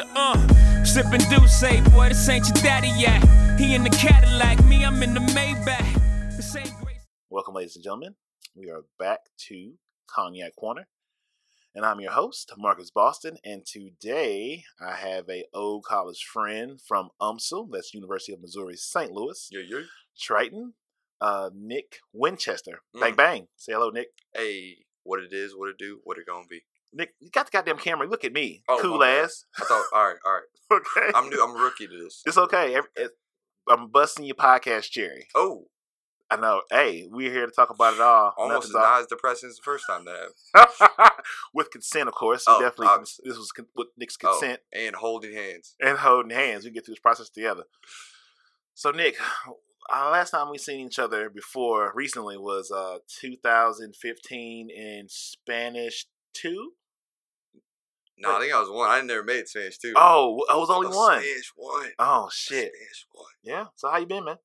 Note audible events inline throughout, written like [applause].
the uh. Sipping do say, boy, this ain't your daddy yet. He in the Cadillac, me, I'm in the Maybach. This ain't great. Welcome, ladies and gentlemen. We are back to Cognac Corner. And I'm your host, Marcus Boston. And today I have a old college friend from UMSL, that's University of Missouri St. Louis, Yeah, yeah. Triton, uh, Nick Winchester. Bang Mm. bang. Say hello, Nick. Hey, what it is, what it do, what it gonna be. Nick, you got the goddamn camera. Look at me. Oh, cool ass. I thought, all right, all right. [laughs] okay. I'm new. I'm a rookie to this. it's okay. I'm busting your podcast cherry. Oh, I know. Hey, we're here to talk about it all. almost as not as depressing as the first time that [laughs] with consent, of course. Oh, definitely. obviously. This was con- with Nick's Oh, consent and holding hands. and holding hands. We get through this process together. So, Nick, [sighs] uh, last time we seen each other before recently was uh 2015 in Spanish two. No, I think I was one. I never made Spanish too. Oh, I was only Oh, one. Spanish one. Oh shit. Spanish one. Yeah. So how you been, man?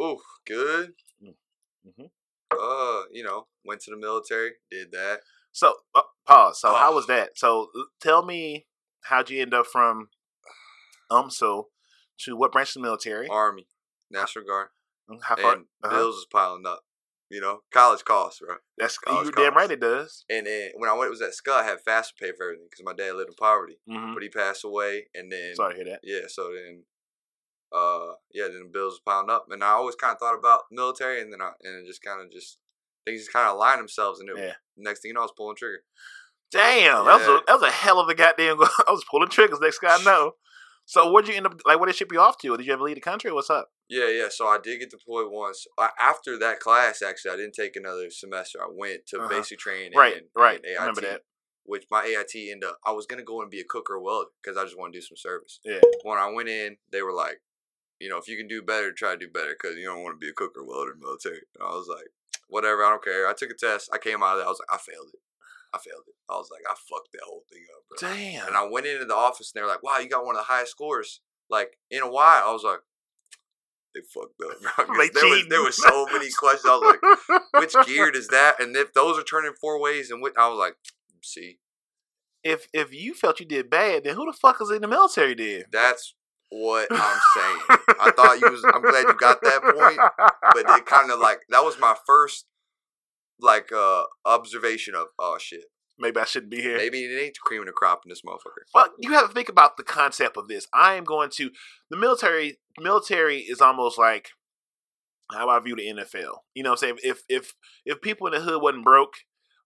Ooh, good. Mhm. Uh, you know, went to the military, did that. So uh, pause. So how Oh. was that? So tell me how'd you end up from UMSL to what branch of the military? Army, National Guard, How far? and uh-huh. bills is piling up. You know, college costs, bro. That's college you damn right it does. And then when I went, it was at Scott, I had FAFSA pay for everything because my dad lived in poverty. Mm-hmm. But he passed away, and then Sorry to hear that. yeah, so then, uh, yeah, then the bills piling up, and I always kind of thought about military, and then I and it just kind of just things just kind of aligned themselves, and it, Yeah. next thing you know, I was pulling trigger. Damn, that was a, that was a hell of a goddamn. [laughs] I was pulling triggers. Next guy I know. So where'd you end up? Like, where did they ship you off to? Did you ever leave the country? Or what's up? Yeah, yeah. So I did get deployed once. Uh, After that class, actually, I didn't take another semester. I went to Uh-huh. basic training. Right, and, right. and I remember that. Which my AIT ended up. I was gonna go and be a cook or welder because I just want to do some service. Yeah. When I went in, they were like, you know, if you can do better, try to do better because you don't want to be a cook or welder in the military. And I was like, whatever, I don't care. I took a test. I came out of it. I was like, I failed it. I failed it. I was like, I fucked that whole thing up, bro. Damn. And I went into the office and they were like, wow, you got one of the highest scores like in a while. I was like, they fucked up. [laughs] bro. They [laughs] there, was, there was so many questions. I was like, which gear does that? And if those are turning four ways, and I was like, see, if if you felt you did bad, then who the fuck is in the military then? that's what I'm saying. I thought you was. I'm glad you got that point, but it kind of like that was my first like uh observation of oh shit. Maybe I shouldn't be here. Maybe it ain't the cream of the crop in this motherfucker. Well, you have to think about the concept of this. I am going to the military. Military is almost like how I view the NFL. You know, what I'm saying if if if people in the hood wasn't broke,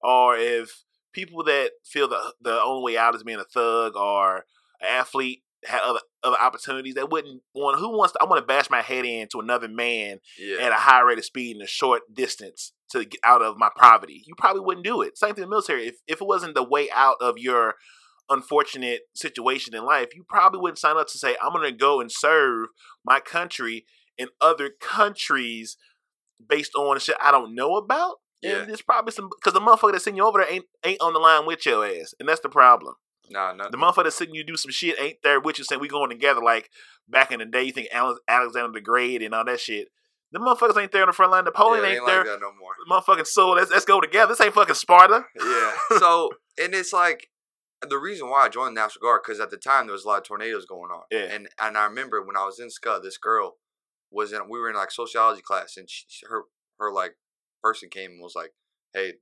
or if people that feel the the only way out is being a thug or an athlete had other other opportunities, they wouldn't want. Who wants? To, I want to bash my head into another man Yeah. at a high rate of speed in a short distance to get out of my poverty. You probably wouldn't do it. Same thing in the military. If if it wasn't the way out of your unfortunate situation in life, you probably wouldn't sign up to say, I'm gonna go and serve my country in other countries based on shit I don't know about. Yeah. And there's probably some because the motherfucker that sent you over there ain't ain't on the line with your ass. And that's the problem. Nah, no. The motherfucker that's sending you do some shit ain't there with you saying we going together like back in the day. You think Alex- Alexander the Great and all that shit. The motherfuckers ain't there on the front line. Napoleon yeah, ain't, ain't there. like that no more. Motherfucking soul. Let's let's go together. This ain't fucking Sparta. Yeah. So, [laughs] and it's like the reason why I joined the National Guard because at the time there was a lot of tornadoes going on. Yeah. And and I remember when I was in Scud, this girl was in. We were in like sociology class, and she, her her like person came and was like, "Hey,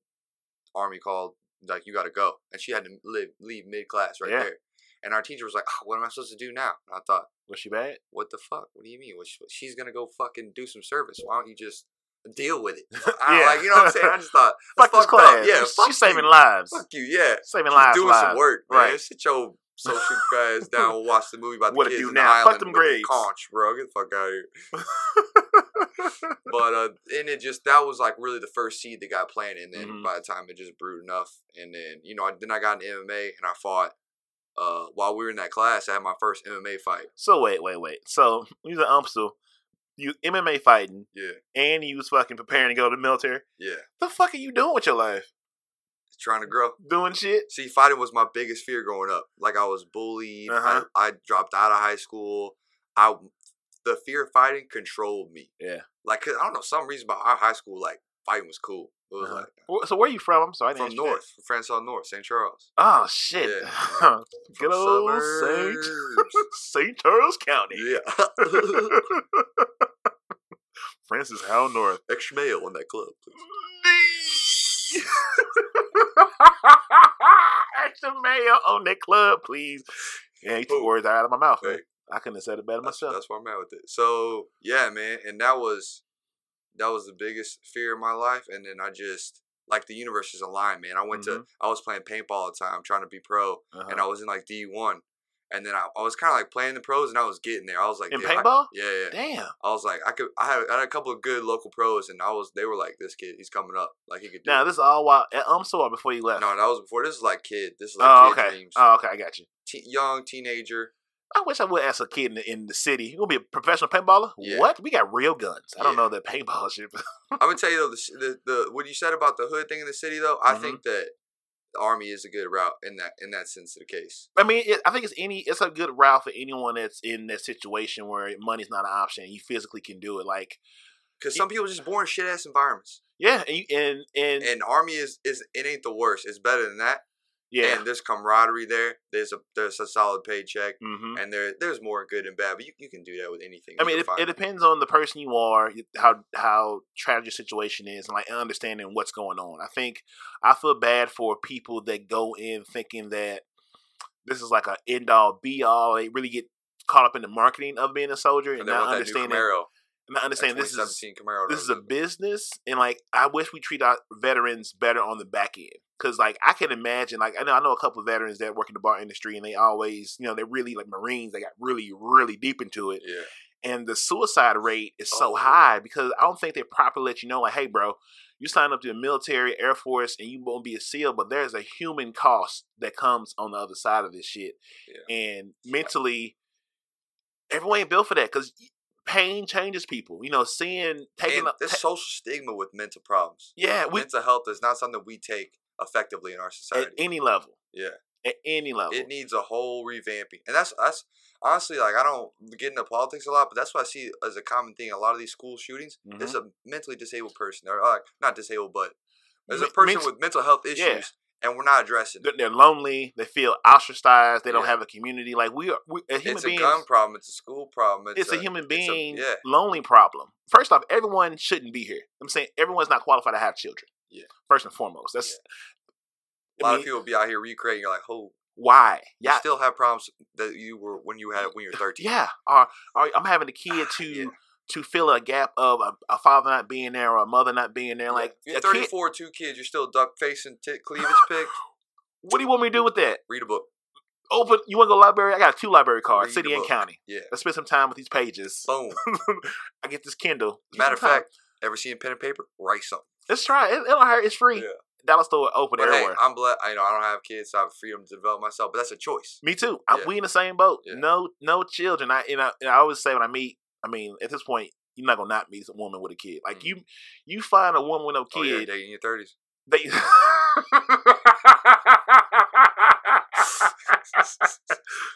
Army called. Like you got to go," and she had to live, leave mid class right Yeah. there. And our teacher was like, oh, "What am I supposed to do now?" And I thought, Was she bad? "What the fuck? What do you mean? What she- she's gonna go fucking do some service? Why don't you just deal with it?" [laughs] I, Yeah. Like you know what I'm saying? I just thought, [laughs] Fuck this fucked up. class. Yeah, she's, fuck she's saving lives. Fuck you, yeah. Saving She's lives. doing lives. some work, man. Right. Sit your social [laughs] ass down watch the movie about the What it kids do in now? the Fuck them grades. Conch, bro. Get the fuck out of here. But uh, and it just that was like really the first seed that got planted. And then Mhm. by the time it just brewed enough, and then you know, I, then I got an MMA and I fought. Uh, while we were in that class, I had my first MMA fight. so wait, wait, wait. So you was an UMSL, you MMA fighting, Yeah, and you was fucking preparing to go to the military. yeah. The fuck are you doing with your life? Trying to grow. Doing shit? See, fighting was my biggest fear growing up. Like I was bullied. Uh-huh. I, I dropped out of high school. I the fear of fighting controlled me. Yeah. Like I don't know some reason about our high school. Like fighting was cool. It was Uh-huh. like So where you from? I'm sorry, from ask you that. north, from Francois North, St. Charles. Oh shit! Yeah. [laughs] Good From old Saint [laughs] Saint Charles County. Yeah. [laughs] Francis Howell North. Extra mayo on that club, please. Extra on that club, please. Yeah, you took words out of my mouth. Hey. I couldn't have said it better That's, myself. that's where I'm at with it. So yeah, man, and that was that was the biggest fear of my life. And then I just like the universe is aligned, man. I went to mm-hmm. I was playing paintball all the time, trying to be pro, Uh-huh. and I was in like D one. And then I, I was kind of like playing the pros, and I was getting there. I was like, In yeah, I- paintball? yeah, yeah. Damn. I was like, I could. I had, I had a couple of good local pros, and I was. They were like, this kid, he's coming up, like he could do. Now it. this is all while eh, um, at UMSL before you left. No, that was before. This is like kid. This is like oh, okay. Oh, okay. I got you. Te- young teenager. I wish I would ask a kid in the, in the city. You gonna be a professional paintballer? Yeah. What? We got real guns. I don't know that paintball [laughs] shit. I'm gonna tell you though, the, the the what you said about the hood thing in the city though, I Mhm. think that the army is a good route in that in that sense of the case. I mean, it, I think it's any. It's a good route for anyone that's in that situation where money's not an option. You physically can do it. Like, Because some people just born shit ass environments, yeah, and you, and, and and army is is it ain't the worst. It's better than that. Yeah. And there's camaraderie there. There's a there's a solid paycheck, hmm and there there's more good and bad. But you, you can do that with anything. I mean, it, it depends on the person you are, how how tragic your situation is, and like understanding what's going on. I think I feel bad for people that go in thinking that this is like a end all be all. They really get caught up in the marketing of being a soldier and, And not understanding, Camaro, not understanding this is Camaro. this is a business, and like I wish we treat our veterans better on the back end. Cause like I can imagine, like I know I know a couple of veterans that work in the bar industry, and they always, you know, they're really like Marines. They got really, really deep into it Yeah, and the suicide rate is so Oh. high because I don't think they properly let you know, like, hey, bro, you sign up to the military, Air Force, and you won't be a SEAL, but there's a human cost that comes on the other side of this shit. Yeah. And mentally, everyone ain't built for that because pain changes people. You know, seeing, taking and up. there's ta- social stigma with mental problems. yeah, we, mental health is not something we take effectively in our society at any level. yeah. At any level. It needs a whole revamping, and that's that's honestly like I don't get into politics a lot, but that's what I see as a common thing. A lot of these school shootings, there's mm-hmm. a mentally disabled person, or like not disabled, but there's a person ment- with mental health issues, Yeah. And we're not addressing They're- it. They're lonely. They feel ostracized. They don't Yeah. have a community. Like we are, we, as human It's a beings, gun problem. It's a school problem. It's, it's, a, human it's a- being yeah, lonely problem. First off, everyone shouldn't be here. I'm saying everyone's not qualified to have children. Yeah. First and foremost, that's a lot mean, of people be out here recreating. You're like, oh, why. you Yeah, still have problems that you were when you had when you were 13. yeah. Or, or I'm having a kid [sighs] to Yeah. To fill a gap of a, a father not being there or a mother not being there. Like you're a kid, 34, two kids. You're still duck facing tit cleavage [sighs] pics. what do you want me to do with that? Read a book. Open. You want to go library? I got two library cards, Read city and county. Yeah. Let's spend some time with these pages. Boom. [laughs] I get this Kindle. Get Matter of fact, ever seen pen and paper? Write something. let's try it. It don't hurt. It's free. Yeah. Dollar store open But hey, everywhere. I'm blessed. I, you know, I don't have kids, so I have freedom to develop myself. But that's a choice. Me too. I'm, We in the same boat. Yeah. No, no children. I and, I and I always say when I meet, I mean, at this point, you're not gonna not meet a woman with a kid. Like Mm. you, you find a woman with a Oh, yeah, kid. dating in your thirties. they. [laughs]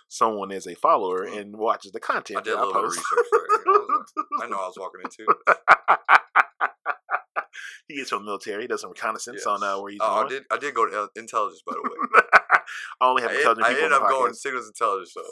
Someone is a follower and watches the content I did a I little post. research for it. you know, I, like- I know I was walking into. he is from the military. He does some reconnaissance Yes. on uh, where he's Oh, I did. I did go to intelligence, by the way. [laughs] I only have I, intelligent I people ended on up going signals intelligence. [laughs]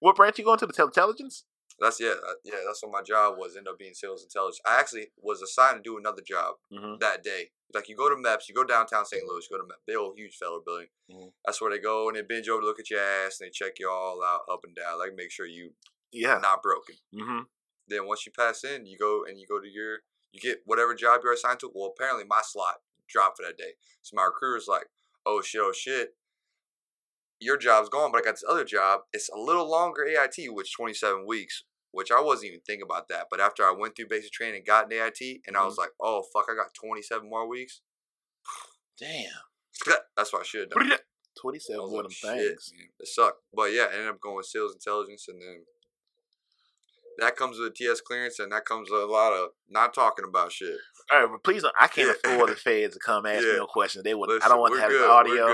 What branch you going to? The tel- intelligence? that's yeah, yeah. That's what my job was. Ended up being signals intelligence. I actually was assigned to do another job Mm-hmm. that day. Like you go to MEPS, you go downtown St. Louis, you go to MEPS, they old huge fellow building. Mhm. That's where they go and they binge over to look at your ass and they check you all out up and down, like make sure you Yeah. not broken. Mm-hmm. Then once you pass in, you go and you go to your you get whatever job you're assigned to. Well, apparently my slot dropped for that day. So my recruiter's like, "Oh shit, oh shit, your job's gone, but I got this other job. It's a little longer AIT, which 27 weeks." Which I wasn't even thinking about that, but after I went through basic training and got an AIT, and I mm-hmm. was like, "Oh fuck, I got 27 more weeks." [sighs] Damn. That's what I should have done. Twenty-seven was one of like, them "Shit, things. man, It sucked, but yeah, I ended up going with signals intelligence, and then that comes with a TS clearance, and that comes with a lot of not talking about shit. All right, but please, don't, I can't Yeah. afford the [laughs] feds to come ask me Yeah. no questions. They would. I don't want to have good, audio.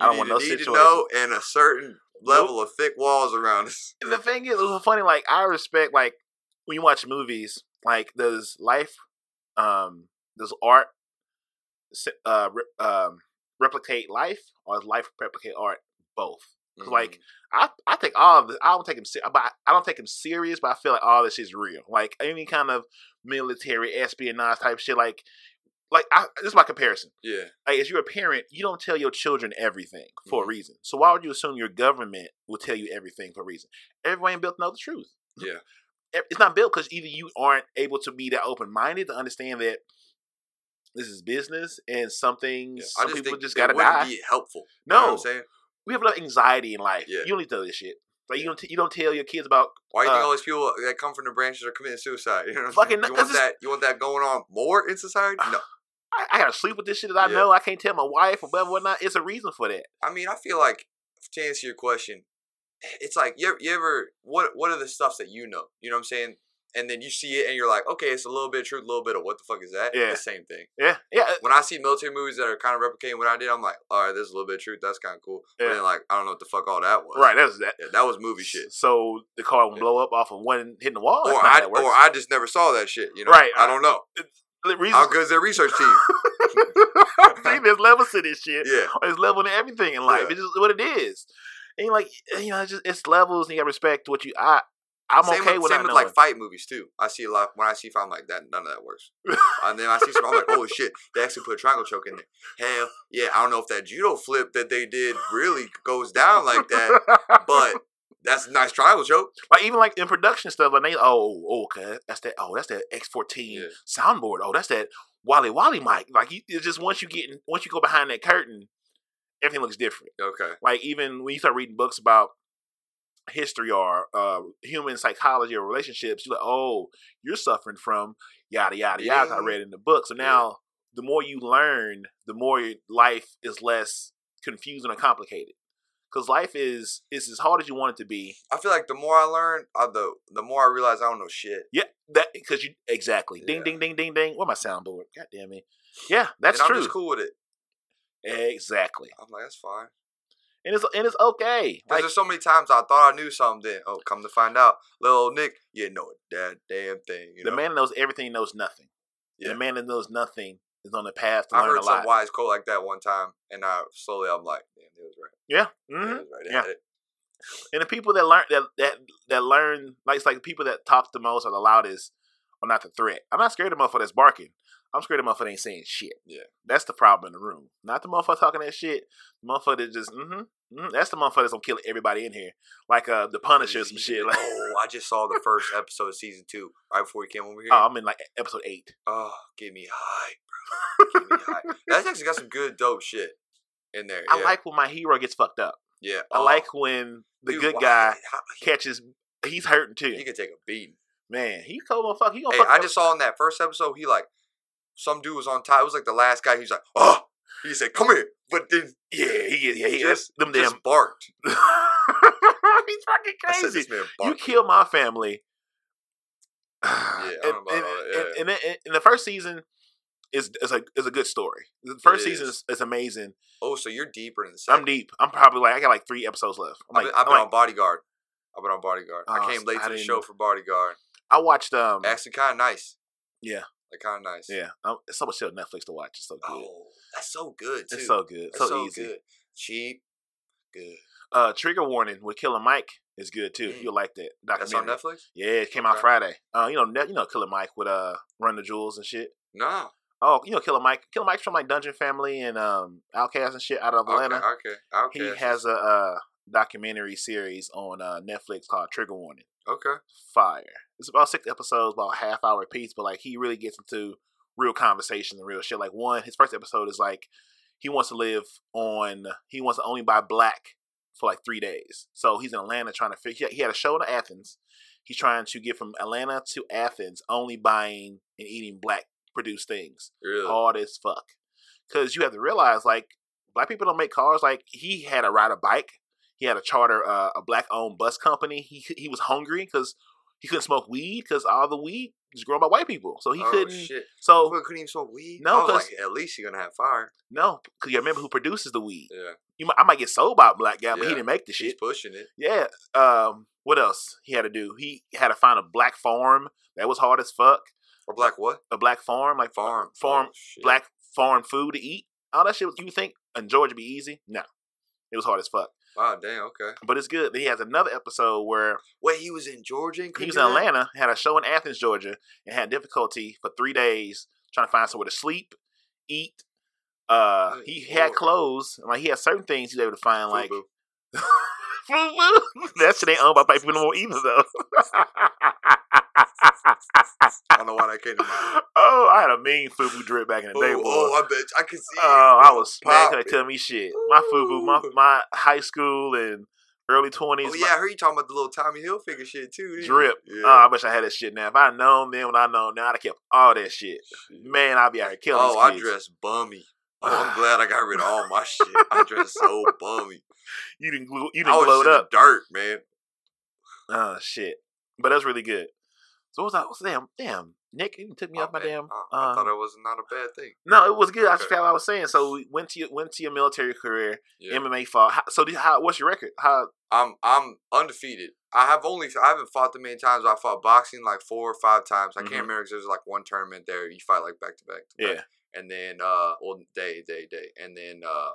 I don't want no to- need to situation. know and a certain level of thick walls around us. The thing is, it was funny. Like I respect, like when you watch movies, like does life, um, does art uh, re- um, replicate life, or does life replicate art? Both. 'Cause, Like I, I take all of this. I don't take him, but I, I don't take him serious. But I feel like all this is real. Like any kind of military espionage type shit. Like, like I, this is my comparison. yeah, Like, as you're a parent, you don't tell your children everything for Mhm. a reason. So why would you assume your government will tell you everything for a reason? Everyone ain't built to know the truth. yeah. [laughs] It's not built because either you aren't able to be that open minded to understand that this is business and some yeah. some people just gotta die. be helpful. You know what no, I'm saying we have enough anxiety in life. Yeah. You don't need to know this shit. Like you don't t- you don't tell your kids about why do you think Uh, all these people that come from the branches are committing suicide? [laughs] You know, what I'm Fucking saying? no- want that? You want that going on more in society? [sighs] No. I, I gotta sleep with this shit that I Yeah. know. I can't tell my wife or whatever whatnot. It's a reason for that. I mean, I feel like to answer your question, it's like you ever, you ever what what are the stuffs that you know? You know what I'm saying? And then you see it and you're like, okay, it's a little bit of truth, a little bit of what the fuck is that? Yeah. The same thing. Yeah, yeah. When I see military movies that are kind of replicating what I did, I'm like, all right, there's a little bit of truth. That's kind of cool. But then, like, I don't know what the fuck all that was. Right, that's that. Yeah, that was movie shit. So the car will Yeah. blow up off of one hitting the wall. That's Or I, or I just never saw that shit. You know, Right, I don't know. How good's their research team? [laughs] See, there's levels to this shit. Yeah, There's level to everything in life. Yeah. It's just what it is. And like you know, it's just it's levels, and you got to respect what you. I I'm same okay with, with same with knowing. like fight movies too. I see a lot when I see fight, I'm like that. None of that works. and then I see some, I'm like, holy shit, they actually put a triangle choke in there. Hell yeah, I don't know if that judo flip that they did really goes down like that, but [laughs] that's a nice triangle choke. like even like in production stuff, like they oh oh okay, that's that oh that's that X14 Yeah. soundboard. Oh that's that Wally Wally mic. Like you, it's just once you get in, once you go behind that curtain, everything looks different. Okay, Like even when you start reading books about history or uh, human psychology or relationships, you're like, oh, you're suffering from yada yada yada. I read in the book. So Yeah. now the more you learn, the more your life is less confusing and complicated. Because life is is as hard as you want it to be. I feel like the more I learn, uh, the the more I realize I don't know shit. Yeah, that because you exactly ding Yeah. ding ding ding ding. Where my soundboard? God damn it. Yeah, that's and I'm true. just cool with it. Exactly, I'm like, that's fine. And it's and it's okay. Because Like, there's so many times I thought I knew something. Then, oh, come to find out, little Nick, you know that damn thing. You the know? man knows everything knows nothing. Yeah. The man that knows nothing is on the path to I learn heard a some lot. wise quote like that one time, and I slowly I'm like, damn, they was right. Yeah. Hmm was right. Yeah. And the people that learn that that that learn like it's like the people that talk the most or the loudest are not the threat. I'm not scared of the motherfucker that's barking. I'm scared the motherfucker ain't saying shit. Yeah. That's the problem in the room. Not the motherfucker talking that shit. The motherfucker that just mm-hmm, mm That's the motherfucker that's gonna kill everybody in here. Like uh the Punisher or some shit. Like oh, [laughs] I just saw the first episode of season two right before we came over here. oh, I'm in like episode eight. Oh, get me high, bro. [laughs] Get me high. That's actually got some good dope shit in there. I yeah. like when my hero gets fucked up. Yeah. I Oh, like when the dude, good why- guy how- he, catches. He's hurting too. he can take a beating. Man, he cold motherfucker. He gonna Hey, fuck I just saw in that first episode, he like some dude was on top. It was like the last guy. He's like, oh, he said, come here, but then Yeah, he yeah he just them just damn. barked. [laughs] He's fucking I crazy. this man You killed my family. [sighs] I and, the first season is is a is a good story. The first It season is. is, is amazing. Oh, so you're deeper in the second. I'm deep. I'm probably like I got like three episodes left. I'm like, been, I've been like- on Bodyguard. I've been on Bodyguard. I Oh, came late I to the show for Bodyguard. I watched um Actually, kind of nice. yeah Like kind of nice. yeah. Um, it's so much shit on Netflix to watch. It's so good. Oh, that's so good too. it's so good. That's so, so easy. good. Cheap. Good. Uh, Trigger Warning with Killer Mike is good too. Mm. You'll like that That's on Netflix. Yeah, it came out Friday. Uh, you know, Ne- you know Killer Mike with uh Run the Jewels and shit. No. Oh, you know Killer Mike. Killer Mike's from like Dungeon Family and um OutKast and shit out of Atlanta. Okay. Okay. okay. He has a uh, documentary series on uh, Netflix called Trigger Warning. Okay. Fire. It's about six episodes, about a half hour apiece, but like he really gets into real conversation and real shit. Like one, his first episode is like he wants to live on. He wants to only buy black for like three days. So he's in Atlanta trying to figure. He had a show in Athens. He's trying to get from Atlanta to Athens, only buying and eating black produced things Really. hard as fuck. Cause you have to realize, like, black people don't make cars. Like, he had to ride a bike. He had to charter uh, a black owned bus company. He he was hungry because he couldn't smoke weed because all the weed was grown by white people. So he oh, couldn't. shit. So Motherfucker couldn't even smoke weed. No, I was 'cause- like, at least you're gonna have fire. no, because you remember who produces the weed. Yeah. You might, I might get sold by a black guy, but he didn't make the shit. pushing it. Yeah. Um. What else he had to do? He had to find a black farm that was hard as fuck. Or black what? a black farm, like Farm. farm, Oh, black farm food to eat. All that shit. You think in Georgia be easy? No, it was hard as fuck. Wow, damn. Okay. But it's good. He has another episode where Wait, he was in Georgia. And he was in that? Atlanta, had a show in Athens, Georgia, and had difficulty for three days trying to find somewhere to sleep, eat. Uh, Good he had clothes. Like he had certain things he was able to find, like [laughs] that shit ain't owned by white people no more either, though. [laughs] I don't know why that came to mind. [laughs] oh, I had a mean fubu drip back in the day, boy. oh, I bet I can see. Oh, I was man, couldn't tell me shit. My fubu, my my high school and early twenties. Oh yeah, I heard you talking about the little Tommy Hilfiger shit too. drip. Yeah. Oh, I wish I had that shit now. If I known then when I know now, I'd have kept all that shit. Man, I'd be out here killing oh, I dress bummy. [sighs] Oh, I'm glad I got rid of all my shit. I dress so bummy. You didn't glue, you didn't glow just it in up. the dirt, man. Oh shit. But that's really good. So what was I? What's damn? Damn. Nick, you took me off my damn. Oh, I uh, thought it was not a bad thing. no, it was good. I just Okay. forgot what I was saying. So we went to your, went to your military career, Yeah. MMA fought. How, so how? What's your record? How? I'm I'm undefeated. I have only I haven't fought the many times. I fought boxing like four or five times. I Mhm. can't remember because there's like one tournament there. You fight like back to back. to back. Yeah. And then uh, well, day day day, and then uh,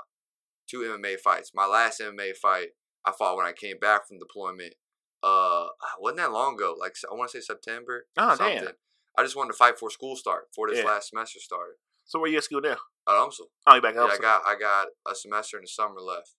two MMA fights. My last MMA fight I fought when I came back from deployment. Uh, wasn't that long ago? Like I want to say September. Oh, damn. I just wanted to fight for school start for this Yeah. last semester started. So where you at school now? At UMSL. Oh, you back Yeah, up. I got I got a semester in the summer left.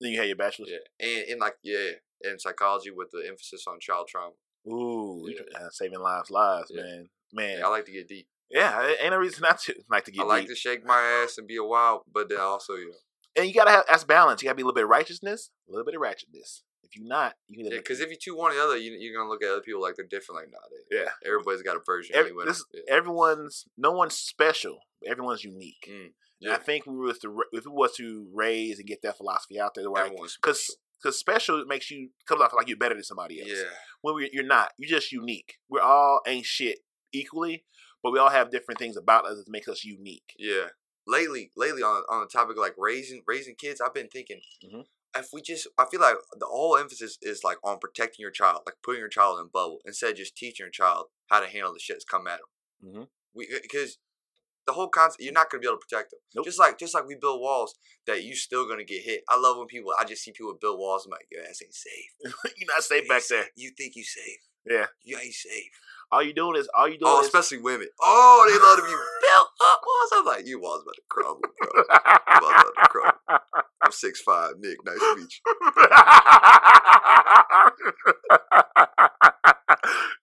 Then you had your bachelor's. Yeah, and in like yeah, in psychology with the emphasis on child trauma. Ooh, Yeah. uh, saving lives, lives, Yeah. man, man. Yeah, I like to get deep. Yeah, ain't a reason not to [laughs] like to get I like deep. to shake my ass and be a wild, but then also you know, and you gotta have that's balance. You gotta be a little bit of righteousness, a little bit of ratchetness. If you're not, you can. yeah, because if you two one or the other, you you're gonna look at other people like they're different. Like nowadays, yeah, everybody's got a version. Every- anyway. this- yeah. everyone's no one's special. Everyone's unique. Mm, And yeah. I think we was to if we was to raise and get that philosophy out there, right? Because special. because special makes you comes off like you're better than somebody else. yeah, When we, you're not, you're just unique. We're all ain't shit equally, but we all have different things about us that makes us unique. yeah. Lately, lately on on the topic of like raising raising kids, I've been thinking Mhm. If we just, I feel like the whole emphasis is like on protecting your child, like putting your child in a bubble instead of just teaching your child how to handle the shit that's come at them. Mhm. We because the whole concept, you're not gonna be able to protect them. Nope. Just like just like we build walls that you still gonna get hit. I love when people. I just see people build walls. I'm like, your ass ain't safe. [laughs] you're not safe You back ain't there. You think you safe? Yeah. You ain't safe. All you doing is all you doing Oh, is especially women. Oh, they love to be [laughs] built up walls. I'm like, you walls about to crumble, bro. Walls about to crumble. I'm six five, Nick. Nice to meet you.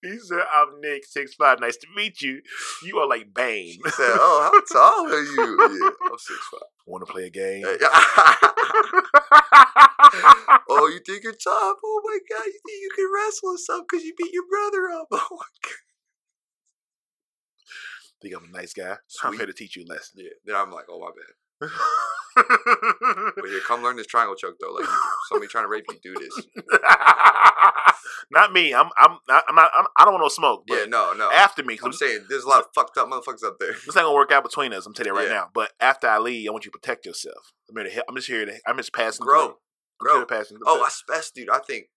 [laughs] he said, "I'm Nick, six five. Nice to meet you. You are like Bane. He said, "Oh, how tall are you?" [laughs] Yeah, I'm six five. Want to play a game? [laughs] oh, you think you're tough? Oh my god, you think you can wrestle or something because you beat your brother up? Oh my god. Think I'm a nice guy? I'm here to teach you a lesson. Yeah. Then I'm like, oh my bad. [laughs] But here, come learn this triangle choke though. Like, you, somebody trying to rape you, do this. [laughs] not me. I'm. I'm. not- I'm not. I'm, I don't want no smoke. But Yeah, no, no. after me, 'cause I'm saying there's a lot of fucked up motherfuckers up there. this ain't gonna work out between us. I'm telling you right Yeah. now. But after I leave, I want you to protect yourself. I'm here to help. I'm just here to. I'm just passing. Grow. through. I'm Grow. passing through. Oh, I best dude. I think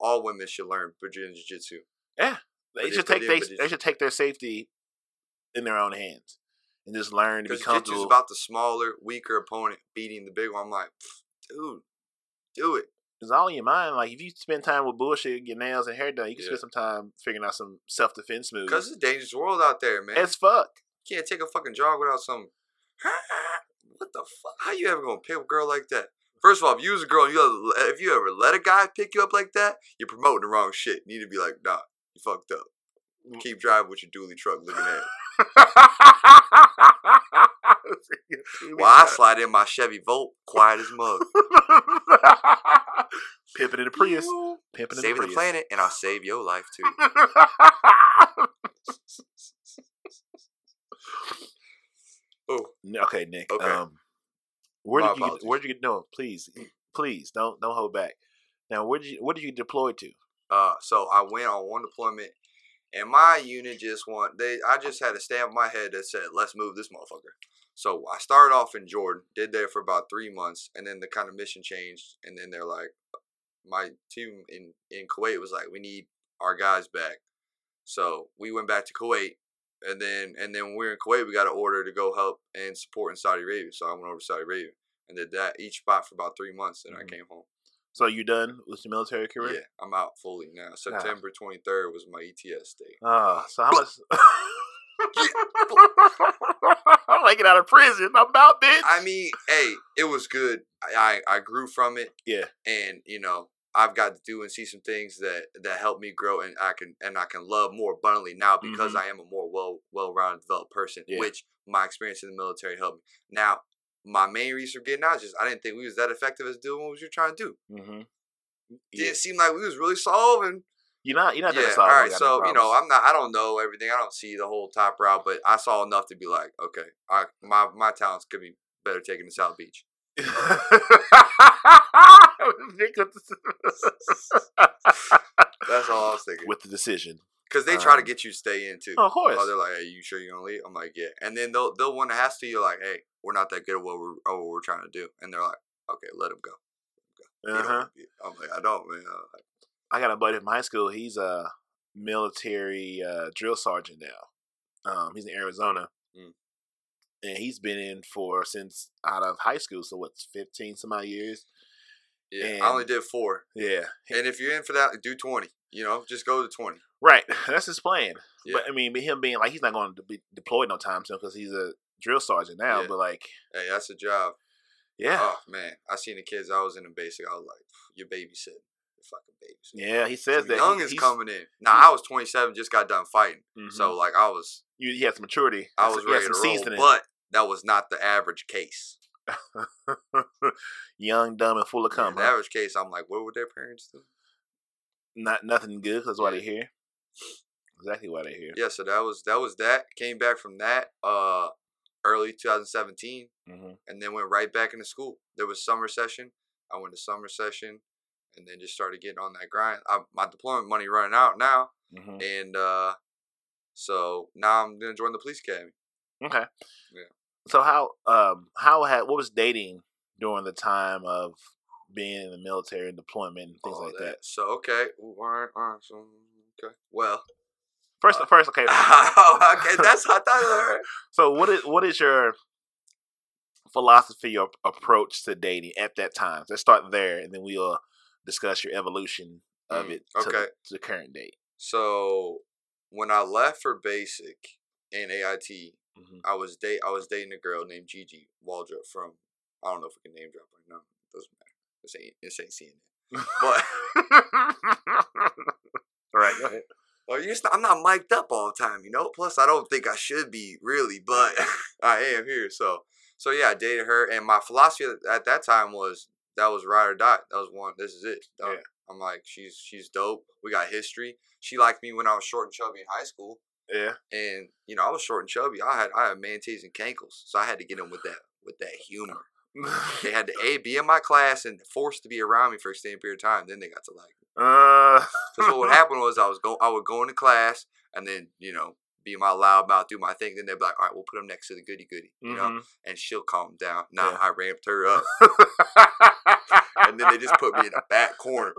all women should learn Brazilian Jiu Jitsu. Yeah. They should take they, they should take their safety in their own hands and just learn to be Because Jiu Jitsu about the smaller, weaker opponent beating the big one. I'm like, dude, do it. it's all in your mind. Like if you spend time with bullshit, get nails and hair done, you can Yeah. spend some time figuring out some self defense moves. Because it's a dangerous world out there, man. as fuck. You can't take a fucking jog without some. [laughs] What the fuck? How you ever gonna pick a girl like that? First of all, if you was a girl, you if you ever let a guy pick you up like that, you're promoting the wrong shit. You need to be like, nah, you fucked up. Keep driving with your dually truck looking at. [laughs] While I slide in my Chevy Volt, quiet as mug. [laughs] Pimping in the Prius. Pimping in Saving the the planet, and I'll save your life too. [laughs] Oh, okay, Nick. Okay. Um, where My did you? Get, apologies. where did you get? No, please, please don't don't hold back. Now, where did you? What did you deploy to? Uh, so I went on one deployment, and my unit just want they. I just had a stamp in my head that said, "Let's move this motherfucker." So I started off in Jordan, did there for about three months, and then the kind of mission changed, and then they're like, my team in in Kuwait was like, "We need our guys back," so we went back to Kuwait. and then and then when we were in Kuwait, we got an order to go help and support in Saudi Arabia. So I went over to Saudi Arabia and did that each spot for about three months, and Mhm. I came home. So you done with your military career? Yeah, I'm out fully now. September 23rd was my ETS day. Oh, so how much? [laughs] [laughs] I'm like get out of prison. I'm about bitch. I mean, hey, it was good. I, I I grew from it. Yeah. and you know I've got to do and see some things that that help me grow, and I can and I can love more abundantly now because Mhm. I am a more well well rounded developed person, Yeah. which my experience in the military helped me. Now, my main reason for getting out is just I didn't think we was that effective as doing what we were trying to do. mm-hmm. Didn't seem like we was really solving. You're not. You're not Yeah, all solid. So you know, I'm not. I don't know everything. I don't see the whole top route, but I saw enough to be like, okay, I my my talents could be better taken to South Beach. [laughs] [laughs] That's all I was thinking. with the decision. Because they try to Um, get you to stay in too. Oh, of course. Oh, they're like, "Hey, you sure you're gonna leave?" I'm like, "Yeah." And then they'll they'll want to ask you like, "Hey, we're not that good at what we're at what we're trying to do," and they're like, "Okay, let him go." Don't Uh-huh. I'm like, "I don't, man." Like, I got a buddy from high school. He's a military uh, drill sergeant now. Um, he's in Arizona, Mm. and he's been in for since out of high school. So what's fifteen some odd years? yeah, I only did four. Yeah, And if you're in for that, do twenty. You know, just go to twenty. Right. [laughs] That's his plan. Yeah. But I mean, him being like he's not going to be deployed no time soon because he's a drill sergeant now. Yeah. But like, Hey, that's a job. yeah, Oh man, I seen the kids. I was in the basic. I was like, "You're babysitting. Fucking babysitting." yeah. He says Some that young he- is coming in. Now I was 27, just got done fighting, mhm. so like I was you, he some maturity. I was ready some to roll, seasoning. but that was not the average case. [laughs] Young, dumb, and full of cum. the huh? average case, I'm like, what would their parents do? Not nothing good. That's why Yeah. they're here. Exactly why they're here. Yeah, so that was that was that. Came back from that uh early 2017, hmm and then went right back into school. There was summer session. I went to summer session, and then just started getting on that grind. I, my deployment money running out now, hmm and uh so now I'm gonna join the police academy. Okay. Yeah. So how um how had what was dating during the time of being in the military and deployment and things all like that? So okay, Ooh, all right, all right. So okay, well, First, Uh, first, okay. [laughs] okay, that's how I thought. [laughs] So what is what is your philosophy or approach to dating at that time? Let's start there, and then we'll discuss your evolution of Mm, it to, okay. the, to the current date. So when I left for basic in AIT, Mhm. I was date I was dating a girl named Gigi Waldrop from I don't know if we can name drop right now. Doesn't matter. This ain't this ain't CNN. But [laughs] All right, go ahead. well, you're just I'm not mic'd up all the time, you know. Plus, I don't think I should be really, but [laughs] I am here. So so yeah, I dated her, and my philosophy at that time was that was ride or die. That was one. This is it. Yeah. I'm like, she's she's dope. We got history. She liked me when I was short and chubby in high school. Yeah. and you know I was short and chubby. I had I had man mantes and cankles, so I had to get in with that with that humor. [laughs] They had to a be in my class and forced to be around me for a extended period of time. Then they got to like. me. Uh, [laughs] Because what would happen was I was go I would go into class and then you know be my loud mouth, do my thing. Then they'd be like, all right, we'll put him next to the goody goody, you know, mhm. and she'll calm down. Now Yeah. I ramped her up, [laughs] and then they just put me in the back corner.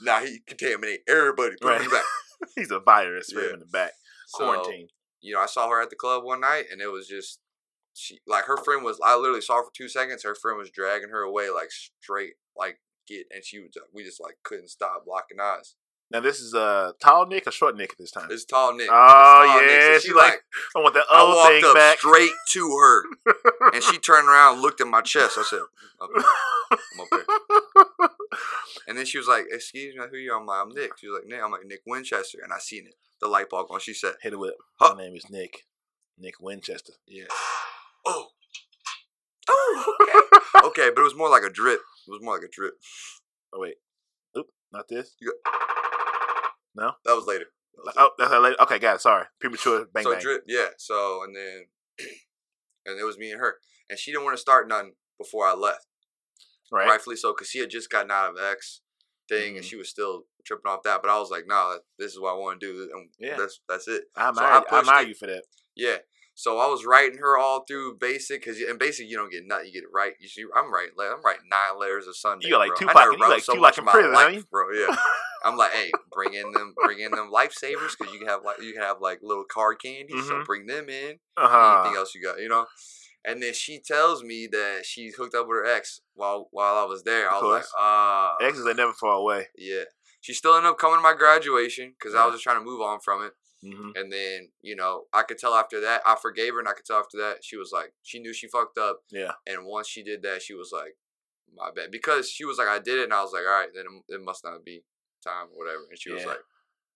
Now he contaminate everybody. Put him in the back. He's a virus. Him Yeah. in the back. So, Quarantine. you know, I saw her at the club one night, and it was just she like her friend was. I literally saw her for two seconds. Her friend was dragging her away like straight, like get, and she was. We just like couldn't stop blocking eyes. Now this is uh tall Nick or short Nick at this time. It's tall Nick. Oh, tall Nick. yeah, So she she like- like. I want that I old walked thing up back. straight to her, and she turned around, and looked at my chest. I said, okay, "I'm up there." [laughs] And then she was like, "Excuse me, who you?" I'm like, "I'm Nick." She was like, "Nick." I'm like, "Nick Winchester," and I seen it. The light bulb on. She said, Hit it with. Huh. My name is Nick. Nick Winchester. "Yeah." Oh. Oh. [laughs] Okay. okay, but it was more like a drip. It was more like a drip. Oh wait. Oop, not this. No? That was later. That was Oh, that's how late. Okay, got it. Sorry. Premature bang so bang. drip, yeah. So and then, [clears throat] and it was me and her, and she didn't want to start nothing before I left. right. Rightfully so, because she had just gotten out of X thing, and Mhm. she was still tripping off that. But I was like, no, that, this is what I want to do, and Yeah. that's that's it. I So admire, I I pushed admire you for that. Yeah. So I was writing her all through basic, because in basic you don't get nothing, you get it right. You see, I'm writing, I'm writing nine layers of Sunday. You got like two I pocket- never you like so two like in prison, life, bro. Yeah. [laughs] I'm like, hey, bring in them, bring in them lifesavers because you can have like you can have like little card candies. So Mhm. bring them in. Uh-huh. Anything else you got, you know? And then she tells me that she's hooked up with her ex while while I was there. I was like, ah, Exes are never far away. yeah. She still ended up coming to my graduation because I was just trying to move on from it. Hmm And then, you know, I could tell after that, I forgave her, and I could tell after that, she was like, she knew she fucked up. Yeah. And once she did that, she was like, my bad. Because she was like, I did it, and I was like, all right, then it- it must not be time or whatever. And she was like,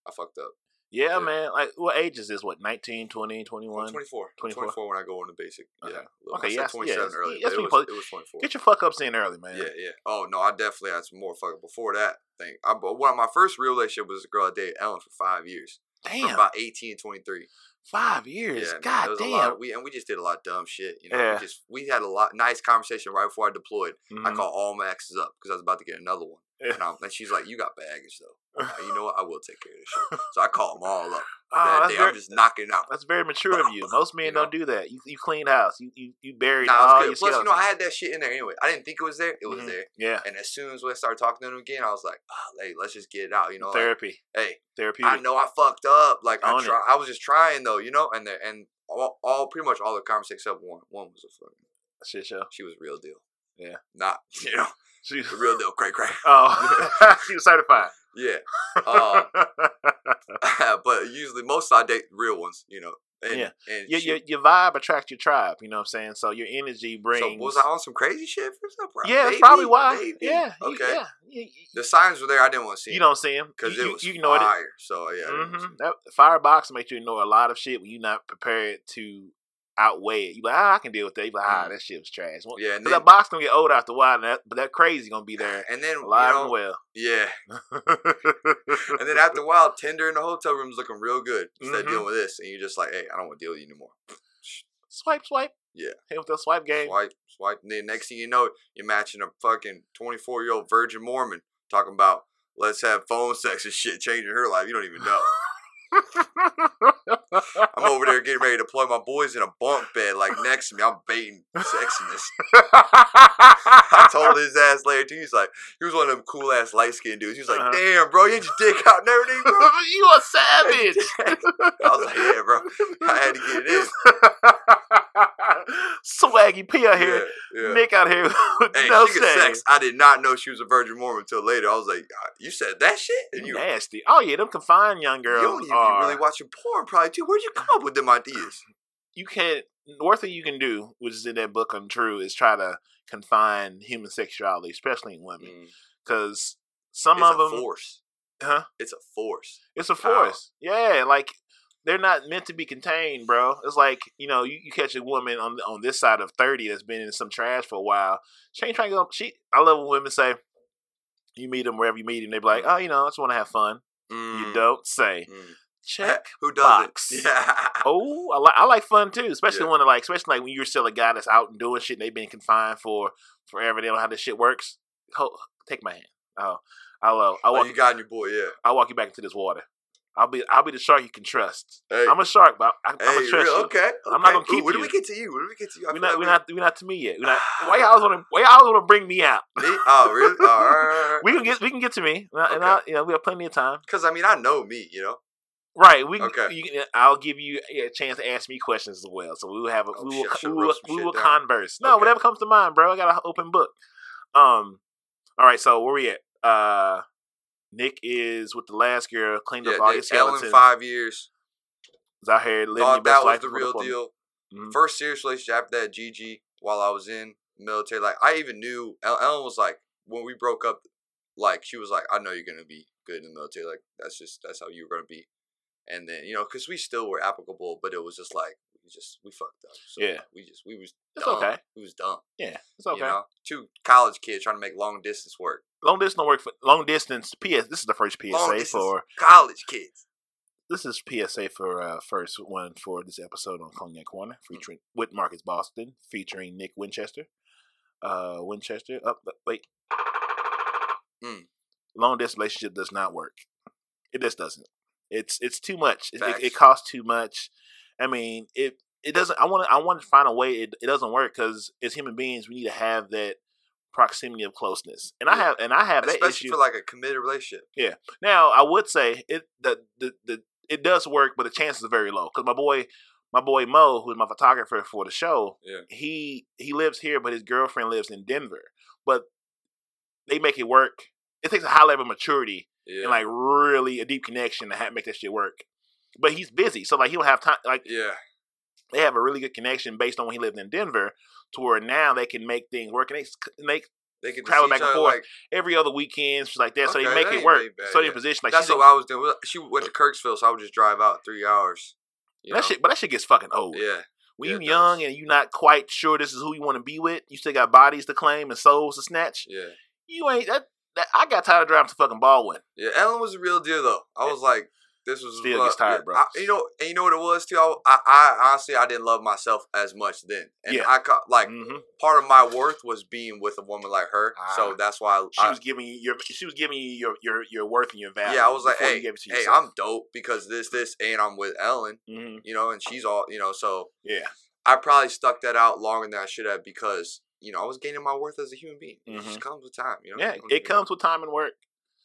I fucked up. Yeah, Yeah. man. Like, what age is this? What, 19, 20, I'm 21? 24. 24? 24 when I go into basic. Okay. Yeah. Okay, yes, 27 yes. earlier. Yes, it, was, it was 24. Get your fuck ups in early, man. Yeah, yeah. Oh no, I definitely had some more fucking before that thing. I, but one of my first real relationship was a girl I dated Ellen for five years, from Damn. about eighteen to twenty three. Five years. Yeah, God was damn. Lot. We and we just did a lot of dumb shit. You know, Yeah. we just we had a lot nice conversation right before I deployed. I Mhm. called all my exes up because I was about to get another one, Yeah. and, I'm, and she's like, "You got baggage though." Like, you know [laughs] what? I will take care of this shit. So I called them all up. Oh, that day, very, I'm just knocking it out. that's very mature of you. Most men You know? don't do that. You you clean house. You you, you buried Nah, all it your. Plus, you know, I had that shit in there anyway. I didn't think it was there. It was Mhm. there. Yeah. And as soon as we started talking to them again, I was like, oh, hey, let's just get it out. You know, like, Therapy. hey, Therapeutic. I know I fucked up. Like I it. try, I was just trying though, you know. And the, and all, all pretty much all the conversations except one. One was a fucking. Shit show. She was real deal. Yeah. Not [laughs] you know She's the real deal. Cray cray. [laughs] Oh, [laughs] [laughs] she was certified. Yeah. Uh, but usually most I date real ones. You know. And, Yeah. And your, she- your your vibe attracts your tribe. You know what I'm saying? So your energy brings. so was I on some crazy shit for some? yeah, that's probably why. Maybe. Yeah. you- Okay. yeah. You, you- The signs were there. I didn't want to see. you don't see them because it was you, you ignored it. So yeah. I didn't wanna see hmm That firebox makes you ignore a lot of shit when you're not prepared to outweigh it. You like, ah, I can deal with that. You like, ah, Mhm. that shit was trash. Well, Yeah, then, that box gonna get old after a while, and that, but that crazy gonna be there and then you alive know, and well. yeah, [laughs] and then after a while, Tinder in the hotel room is looking real good. Instead Mhm. of dealing with this, and you're just like, hey, I don't want to deal with you anymore. swipe, swipe. Yeah. Hit with the swipe game. Swipe, swipe. And then next thing you know, you're matching a fucking 24 year old virgin Mormon talking about let's have phone sex and shit, changing her life. You don't even know. [laughs] I'm over there getting ready to plug my boys in a bunk bed, like next to me. I'm baiting sexiness. I told his ass later too. He's like, he was one of them cool ass light skinned dudes. He was like, Uh-huh. damn, bro, you had your dick out and everything, bro. [laughs] you a savage. [laughs] I was like, yeah, bro. I had to get it in. Swaggy P out here. Yeah, yeah. Nick out here Hey, no she could sex. I did not know she was a virgin Mormon until later. I was like, "Uh, you said that shit? And you, nasty. Oh yeah, them confined young girls even are. be really watching porn probably too. Where'd you come up with them ideas? you can't. The worst thing you can do, which is in that book Untrue, is try to confine human sexuality, especially in women, Mm. because some It's of a them, force. huh? It's a force. It's a force. Yeah, like they're not meant to be contained, bro. It's like you know, you, you catch a woman on on this side of thirty that's been in some trash for a while. She ain't trying to go. She. I love when women say, you meet them wherever you meet them. They be like, oh, you know, I just want to have fun. You Mm, don't say. mm. Check. [laughs] Who box. Yeah. [laughs] Oh, I like I like fun too, especially Yeah. when like especially like when you're still a guy that's out and doing shit. and They've been confined for forever. They don't know how this shit works. Ho, take my hand. Oh, I'll uh, I'll Oh, walk you got your boy, yeah. I'll walk you back into this water. I'll be I'll be the shark you can trust. Hey, I'm a shark, but I, I'm hey, gonna trust real, you. okay. I'm not gonna keep Ooh, When do we get to you? When do we get to you? I We're not like we're not we're not to me yet. We're not, why y'all want to why y'all want to bring me out? Me? Oh, really? [laughs] Oh, all right. We can get we can get to me, and, and Okay. I, you know we have plenty of time. Because, I mean, I know me, you know? Right. We can, Okay. you I'll give you a chance to ask me questions as well. So we will have a, Oh, we will should we will, we will converse. No, Okay. whatever comes to mind, bro. I got an open book. Um. All right. So where we at? Uh, Nick is with the last girl, cleaned Yeah, up all your Nick, Ellen, skeletons. five years. Was out here living Thought best that was the the real deployment. deal. Mhm. First serious relationship after that, Gigi, while I was in military. Like, I even knew, Ellen was like, when we broke up, like, she was like, I know you're going to be good in the military. Like, that's just, that's how you were going to be. And then, you know, because we still were applicable, but it was just like, we just, we fucked up. So Yeah. We just, we was It's dumb. okay. We was dumb. Yeah, it's okay. You know, two college kids trying to make long distance work. Long distance work for long distance. PS. This is the first PSA for college kids. this is PSA for uh, first one for this episode on Cognac Corner, featuring with Marcus Boston, featuring Nick Winchester. Uh, Winchester. Up, wait. Mm. Long distance relationship does not work. It just doesn't. It's it's too much. It, it, it costs too much. I mean, it it doesn't. I want to I want to find a way. It it doesn't work because as human beings, we need to have that proximity of closeness, and I have and I have that Especially issue. for like a committed relationship. Yeah. Now, I would say it the, the the it does work, but the chances are very low because my boy. My boy Mo, who's my photographer for the show, Yeah. he he lives here, but his girlfriend lives in Denver. But they make it work. It takes a high level of maturity Yeah. and like really a deep connection to have, make that shit work. But he's busy, so like he don't have time. Like yeah. they have a really good connection based on when he lived in Denver, to where now they can make things work. And they, and they can Travel back and forth. Like, every other weekend, she's like that. so they make it work. bad, so they yeah. position like that's what I was doing. She went to oh. Kirksville, so I would just drive out three hours. That know? shit, but that shit gets fucking old. Yeah. When yeah, you young does. and you're not quite sure this is who you want to be with, you still got bodies to claim and souls to snatch. Yeah. You ain't that. That I got tired of driving to fucking Baldwin. Yeah. Ellen was a real deal though. I was like, this was Still gets tired, yeah, bro. I, you know, and you know what it was too. I, I, I honestly, I didn't love myself as much then, and Yeah. I caught like hmm part of my worth was being with a woman like her. Ah. so that's why I, She was giving you your. She was giving you your your your worth and your value. yeah, I was like, hey, gave it to hey. I'm dope because this, this, and I'm with Ellen. hmm You know, and she's all, you know, so Yeah. I probably stuck that out longer than I should have because you know I was gaining my worth as a human being. It just comes with time. You know. Mm-hmm. Yeah. It comes with time and work.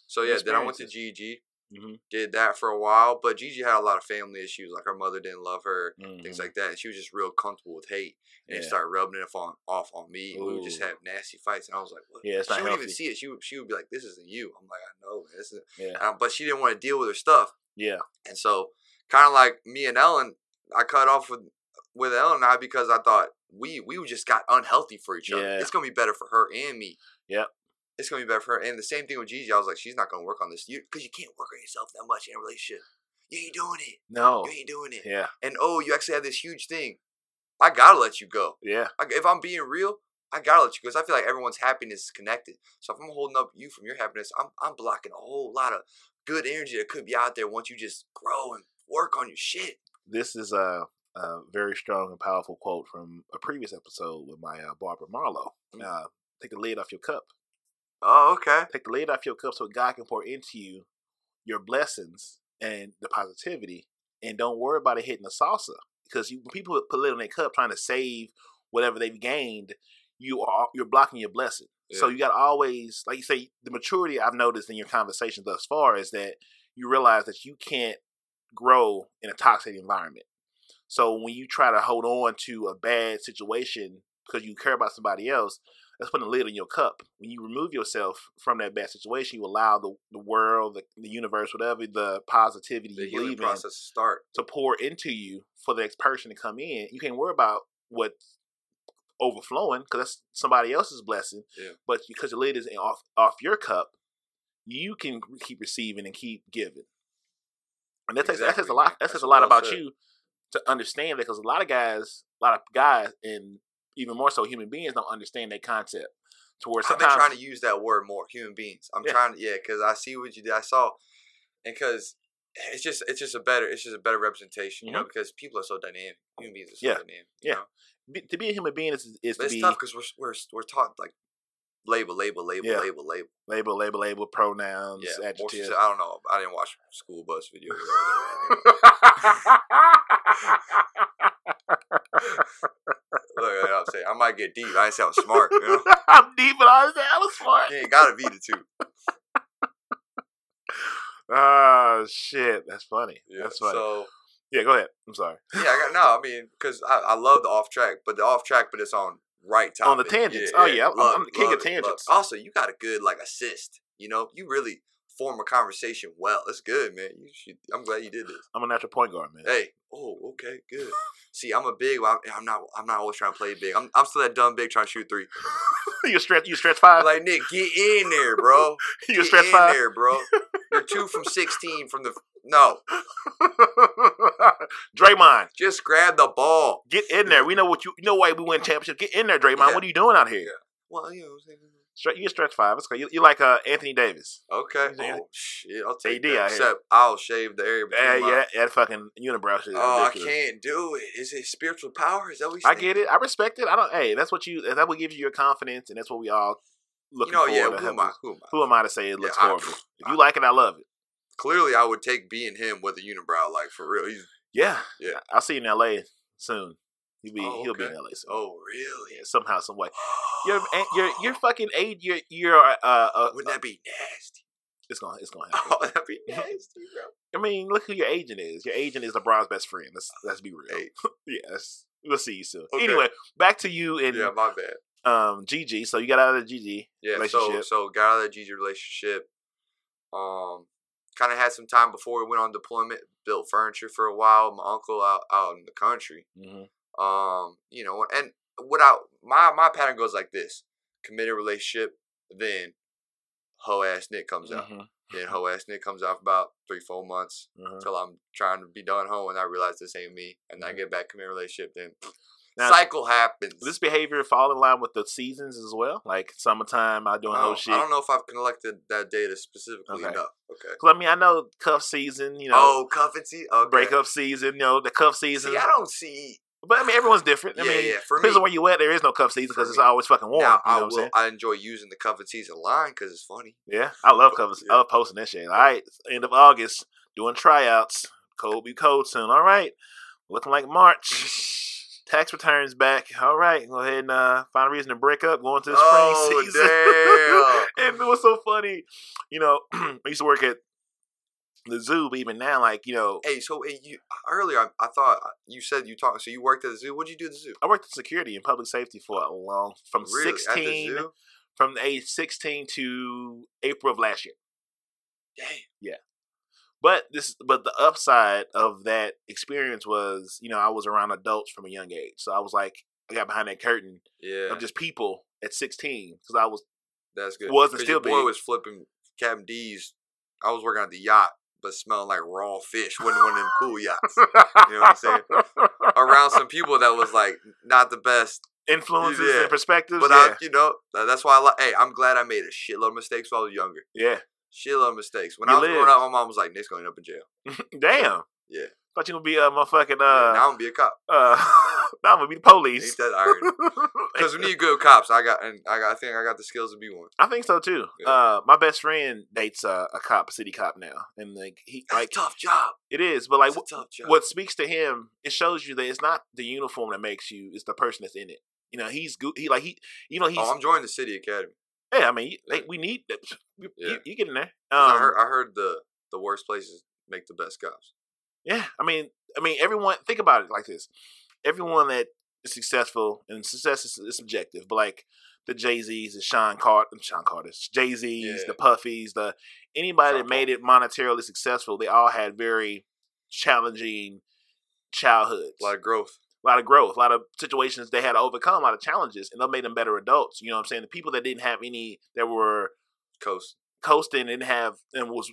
So yeah, then I went to. Gigi, hmm did that for a while, but Gigi had a lot of family issues. Like her mother didn't love her, things like that. And she was just real comfortable with hate, and Mm-hmm. Yeah. it started rubbing it on off on me. And we would just have nasty fights, and I was like, what? Yeah, she wouldn't even see it. She would she would be like, "This isn't you." I'm like, "I know, man. This is," Yeah. um, but she didn't want to deal with her stuff, Yeah. and so kind of like me and Ellen, I cut off with with Ellen and I because I thought we we just got unhealthy for each other. Yeah. It's gonna be better for her and me. Yep. It's gonna be better for her. And the same thing with Gigi. I was like, she's not gonna work on this you because you can't work on yourself that much in a relationship. You ain't doing it. No. You ain't doing it. Yeah. And oh, you actually have this huge thing. I gotta let you go. Yeah. Like, if I'm being real, I gotta let you go. Because I feel like everyone's happiness is connected. So if I'm holding up you from your happiness, I'm I'm blocking a whole lot of good energy that could be out there once you just grow and work on your shit. This is a, a very strong and powerful quote from a previous episode with my uh, Barbara Marlowe. Mm. Uh, take the lid off your cup. Oh, okay. Take the lid off your cup so God can pour into you your blessings and the positivity, and don't worry about it hitting the salsa because you, when people put lid on their cup trying to save whatever they've gained, you are you're blocking your blessing. So you got to always, like you say, the maturity I've noticed in your conversation thus far is that you realize that you can't grow in a toxic environment. So when you try to hold on to a bad situation because you care about somebody else, that's putting a lid on your cup. When you remove yourself from that bad situation, you allow the, the world, the, the universe, whatever the positivity The you believe in process start. to pour into you for the next person to come in. You can't worry about what's overflowing because that's somebody else's blessing. Yeah. But because the lid is off off your cup, you can keep receiving and keep giving. And that takes that says a lot. man. That says That's a lot well about said. you to understand that because a lot of guys, a lot of guys, and even more so human beings don't understand that concept. To where I've been trying to use that word more. Human beings. I'm Yeah. trying to yeah, because I see what you did. I saw, and because it's just it's just a better it's just a better representation, you know, because people are so dynamic. Human beings are so Mm-hmm. Yeah. dynamic. you Yeah. know? be, to be a human being is, is But to it's be tough because we're we're we're taught like label, label, label, Yeah. label, label. label, label, label, pronouns, Yeah, adjectives. I don't know. I didn't watch school bus videos. [laughs] [laughs] Look, I'm saying I might get deep. I ain't say I was smart. You know, [laughs] I'm deep, but I was, I was smart. you ain't gotta be the two. Oh [laughs] shit, that's funny. Yeah. That's funny. So yeah, go ahead. I'm sorry. yeah, I got no. I mean, because I, I love the off track, but the off track, but it's on right topic. On the tangents. Oh, yeah, I'm- I'm the king of love it, tangents. Also, you got a good like assist. You know, you really form a conversation well. That's good, man. You should. I'm glad you did this. I'm a natural point guard, man. Hey, oh, okay, good. See, I'm a big. I'm, I'm not. I'm not always trying to play big. I'm. I'm still that dumb big trying to shoot three. [laughs] you stretch. You stretch five. Like Nick, get in there, bro. [laughs] you Get stretch in five. there, bro. You're two from [laughs] sixteen from the. No, Draymond, just grab the ball. get in there. We know what you. You know why we win championship. Get in there, Draymond. Yeah. What are you doing out here? Well, you know. What I'm saying? Stre- you stretch five. It's okay. You, you like uh, Anthony Davis. Okay. Yeah. Oh shit! I'll take AD that. out. Except I'll shave the area Yeah, yeah, that fucking unibrow shit. Oh, I can't do it. Is it spiritual power? Is that what I get it. I respect it. I don't. Hey, that's what you. That what gives you your confidence, and that's what we all You looking know, for. yeah. Who am I? Who am I? Who am I to say it Yeah, looks I- horrible? If you like it, I love it. Clearly, I would take being him with a unibrow, like for real. He's Yeah, Yeah. I'll see you in L.A. soon. He'll be Oh, he'll be in LA soon. Oh, really? Yeah, somehow, some way. You're [gasps] you're fucking age. You're you're uh, uh Wouldn't that be nasty? it's gonna it's gonna [laughs] happen. Oh, that'd be nasty, bro. I mean, look who your agent is. Your agent is LeBron's best friend. Let's let's be real. Hey. [laughs] Yes, we'll see you soon. Okay. Anyway, back to you and Yeah, my bad. um Gigi. So you got out of the Gigi Yeah, so relationship. so got out of that Gigi relationship. Um, kind of had some time before we went on deployment. Built furniture for a while. My uncle out out in the country. hmm Um, you know, and what I my my pattern goes like this: committed relationship, then hoe ass Nick comes out. hmm Then hoe ass Nick comes out for about three four months until I'm trying to be done home, and I realize this ain't me, and I Mhm. get back committed relationship. Then [sniffs] Now- cycle happens. This behavior fall in line with the seasons as well, like summertime. I doing I whole don't, shit. I don't know if I've collected that data specifically Okay. enough. Okay. Cause I mean, I know cuff season. You know, oh, cuffing season. Okay. breakup season. You know, the cuff season. See, I don't see. But I mean, everyone's different. I Yeah, mean, yeah, for depends me- on where you at. There is no cuff season because it's always fucking warm. now, you I know I'm will. I enjoy using the cuff season line because it's funny. Yeah, I love covers. Yeah. I love posting that shit. All right, end of August, doing tryouts. Cold be cold soon. All right, looking like March. [laughs] Tax returns back. All right, go ahead and uh, find a reason to break up. Going to the spring Oh, [laughs] season. and it was so funny. You know, [clears throat] I used to work at the zoo, but even now, like you know, Hey, so hey, you earlier I, I thought uh, you said you talked. So you worked at the zoo. What did you do at the zoo? I worked in security and public safety for a long from Really? The sixteen zoo? from the age sixteen to April of last year. Damn. Yeah. But this, but the upside of that experience was, you know, I was around adults from a young age, so I was like, I got behind that curtain Yeah, of just people at sixteen because I was that's good. Wasn't still your boy big. was flipping Captain D's. I was working at the yacht, but smelling like raw fish. wasn't one of them cool yachts. you know what I'm saying? Around some people that was like not the best. Influences Yeah. and perspectives. But yeah, I, you know, that's why I like. Hey, I'm glad I made a shitload of mistakes when I was younger. yeah. Shitload of mistakes. When You I was growing up, my mom was like, "Nick's going end up in jail." [laughs] Damn. Yeah. Thought you gonna be a motherfucking Yeah, uh now I'm gonna be a cop. uh. [laughs] now I'm gonna be the police. Ain't that irony? [laughs] Because we need good cops. I got, and I got. I think I got the skills to be one. I think so too. Yeah. Uh, my best friend dates uh, a cop, a city cop now, and like he That's like a tough job. it is, but like It's a tough job. what speaks to him, it shows you that it's not the uniform that makes you; it's the person that's in it. You know, he's good. He like he, you know, he's oh, I'm joining the city academy. yeah. I mean, like, we need that. [laughs] You, Yeah. you, you get in there. Um, I heard. I heard the the worst places make the best cops. Yeah, I mean, I mean, everyone. Think about it like this: everyone that is successful, and success is, is subjective, but like the Jay Z's, the Sean Carter, Sean Carter's, Jay Z's, Yeah. the Puffies, the anybody Sean that made it monetarily successful, they all had very challenging childhoods. A lot of growth. a lot of growth, a lot of situations they had to overcome, a lot of challenges, and that made them better adults. You know what I'm saying? The people that didn't have any, that were Coast. Coasting and have and was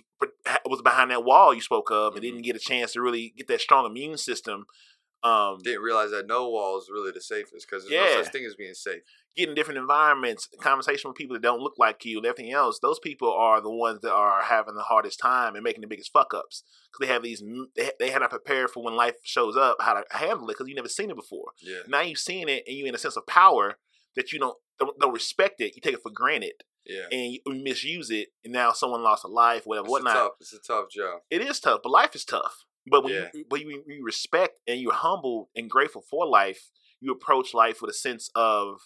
was behind that wall you spoke of, and Mhm. didn't get a chance to really get that strong immune system. Um, Didn't realize that no wall is really the safest because there's no such thing as being safe. Getting different environments, conversation with people that don't look like you, and everything else. Those people are the ones that are having the hardest time and making the biggest fuck ups because they have these. They, they had to prepare for when life shows up how to handle it because you never seen it before. Yeah. Now you've seen it and you're in a sense of power that you don't don't, don't respect it. You take it for granted Yeah. and you misuse it. And now someone lost a life, whatever, It's a tough. It's a tough job. It is tough, but life is tough. But when Yeah. you when you, you respect and you're humble and grateful for life, you approach life with a sense of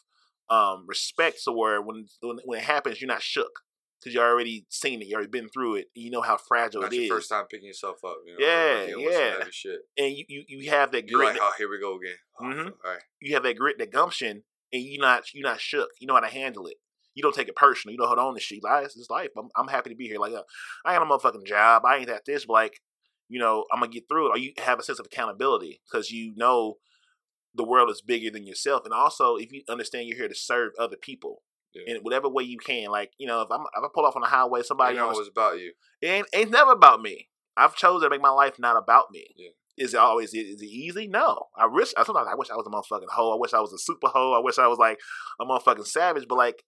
um, respect. So where when when, when it happens, you're not shook because you already seen it, you already been through it. You know how fragile Not it your is, first time picking yourself up. You know, Yeah, some yeah. shit. and you, you you have that You're grit. like, oh, here we go again. Oh, Mhm. All right. you have that grit, that gumption, and you not you not shook. You know how to handle it. You don't take it personal. You don't hold on to shit. Like, it's life. I'm, I'm happy to be here. Like, uh, I ain't a motherfucking job. I ain't at this, but like, you know, I'm gonna get through it. Or you have a sense of accountability because you know the world is bigger than yourself, and also if you understand you're here to serve other people Yeah. in whatever way you can. Like, you know, if I'm if I pull off on the highway, somebody I know on it the was about you. it ain't, ain't never about me. I've chosen to make my life not about me. Yeah. Is it always is it easy? No. I wish I sometimes I wish I was a motherfucking hoe. I wish I was a super hoe. I wish I was like a motherfucking savage. But like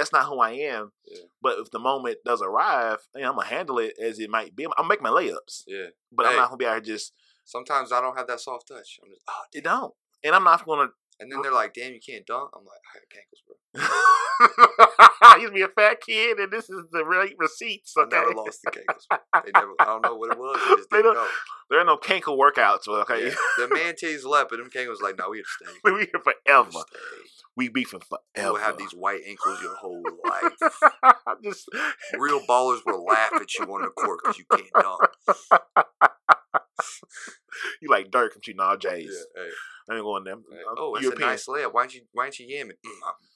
that's not who I am. Yeah. But if the moment does arrive, I'm gonna handle it as it might be. I'm gonna make my layups, Yeah. but I'm not gonna be out here just Sometimes I don't have that soft touch. I'm just, oh, it don't. And I'm not gonna And then they're like, "Damn, you can't dunk." I'm like, "I got cankles, bro. [laughs] I used to be a fat kid, and this is the right receipts. I Okay, never lost the cankles. [laughs] They never. I don't know what it was. They just They didn't don't- go. there are no cankle workouts. Okay, Yeah. The man titties left, but them cankles like, "No, we here to stay." [laughs] we here forever. stay. We beefing forever. will have these white ankles your whole life. [laughs] Just Real ballers will laugh at you on the court because you can't dunk. you like Dirk and you know Jays. Yeah, hey, I ain't going there. hey. I'm Oh, European, a nice layup. Why don't you? Why don't you yam it? Mm,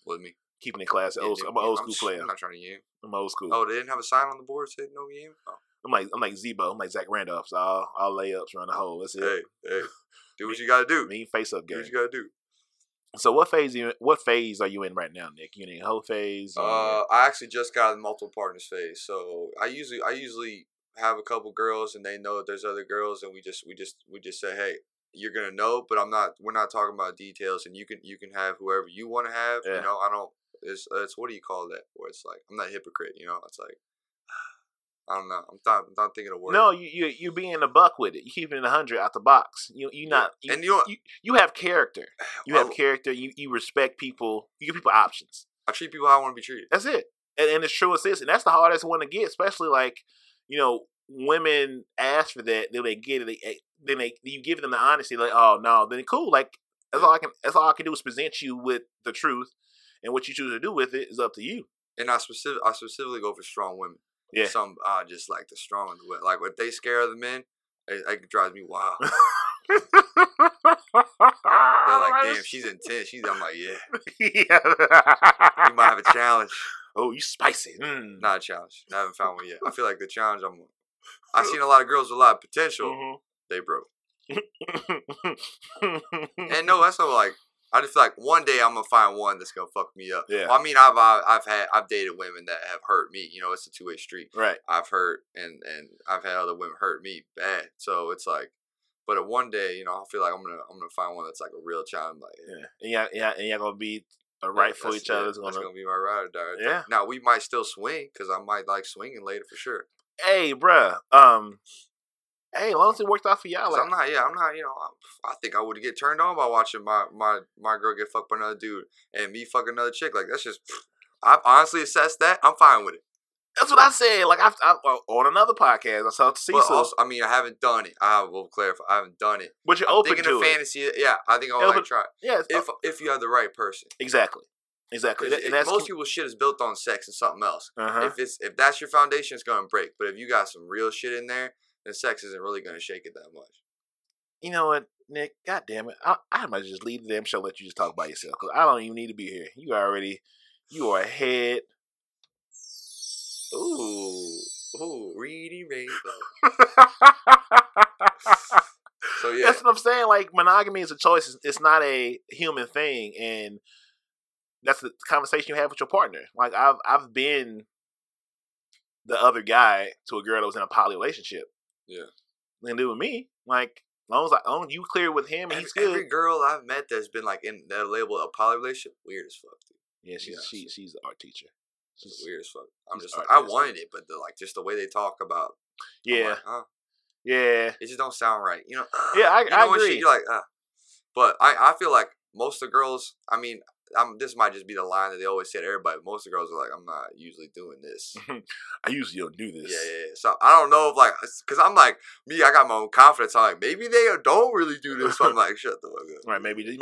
with me. keeping it classy. Yeah, Old, dude, I'm an old I'm school player. I'm not trying to yam. I'm old school. Oh, they didn't have a sign on the board that said no yam. Oh. I'm like I'm like Z-Bo. I'm like Zach Randolph. So all, all layups around the hole. That's it. Hey, hey, do what you gotta do. Mean face up Do game. what you gotta do. So what phase you what phase are you in right now, Nick? You in the whole phase? Uh, I actually just got in multiple partners phase, so I usually I usually have a couple girls and they know that there's other girls, and we just we just we just say, hey, you're gonna know, but I'm not. We're not talking about details, and you can you can have whoever you want to have. Yeah. You know, I don't. It's it's what do you call that? Where it's like I'm not a hypocrite. You know, it's like I don't know. I'm not I'm not thinking of words. no, you you you being a buck with it. You keeping it a hundred out the box. You you not you, and you you, you have character. [sighs] You have I, character. You you respect people. You give people options. I treat people how I want to be treated. That's it. And, and it's true assist, and that's the hardest one to get, especially like you know women ask for that, then they get it. They, eh, then they you give them the honesty, like oh no, then cool. Like that's all I can. That's all I can do is present you with the truth, and what you choose to do with it is up to you. And I specific I specifically go for strong women. Yeah. Some I just like the strong. Like if they scare other men, it, it drives me wild. [laughs] They're like, damn, she's intense. She's I'm like, yeah. [laughs] yeah. You might have a challenge. oh, you spicy. Mm. Not a challenge. I haven't found one yet. I feel like the challenge I'm I've seen a [laughs] lot of girls with a lot of potential. Mhm. They broke. And no, that's not like I just feel like one day I'm gonna find one that's gonna fuck me up. Yeah. I mean, I've I've had I've dated women that have hurt me. You know, it's a two way street. right. I've hurt and and I've had other women hurt me bad. So it's like, but at one day, you know, I feel like I'm gonna I'm gonna find one that's like a real challenge. Like, Yeah. Yeah, yeah, and y'all gonna be a yeah, right for each other. It's gonna, gonna, be my ride or die. Yeah. Now we might still swing because I might like swinging later for sure. hey, bruh. Um, hey, as long as it worked out for y'all. like, I'm not. Yeah, I'm not. You know, I, I think I would get turned on by watching my my my girl get fucked by another dude and me fuck another chick. Like that's just. I've honestly assessed that. I'm fine with it. that's what I said. Like, I've, I, on another podcast, I saw But Cecil, also, I mean, I haven't done it. I will clarify. I haven't done it. but you're I'm open to it. fantasy. Yeah, I think I would like try. it. Yeah, it's, If if you have the right person. exactly, Exactly. That- it- and that's most people's shit is built on sex and something else. uh-huh. If it's if that's your foundation, it's gonna break. But if you got some real shit in there, then sex isn't really gonna shake it that much. you know what, Nick? God damn it! I, I might just leave the damn show. Let you just talk by yourself because I don't even need to be here. You already, you are ahead. Ooh, ooh, reading rainbow. So [laughs] yeah, That's what I'm saying. Like monogamy is a choice. It's- It's not a human thing, and that's the conversation you have with your partner. Like I've I've been the other guy to a girl that was in a poly relationship. Yeah. and do with me. Like as long as, I, as you clear with him and he's good. every girl I've met that's been like in that label a poly relationship, weird as fuck. Dude. yeah, she's Yeah, she she's an art teacher. She's, weird as fuck. I'm just like I wanted it, but the, like just the way they talk about. Yeah, like, huh? yeah. it just don't sound right. You know. Yeah, I- you know I agree. you're like, uh. But I, I feel like most of the girls. I mean, I'm, this might just be the line that they always say to everybody. Most of the girls are like, I'm not usually doing this. [laughs] I usually don't do this. yeah, yeah. So I don't know if like, cause I'm like me. I got my own confidence. I'm like, maybe they don't really do this. So I'm like, shut the fuck up. Right, maybe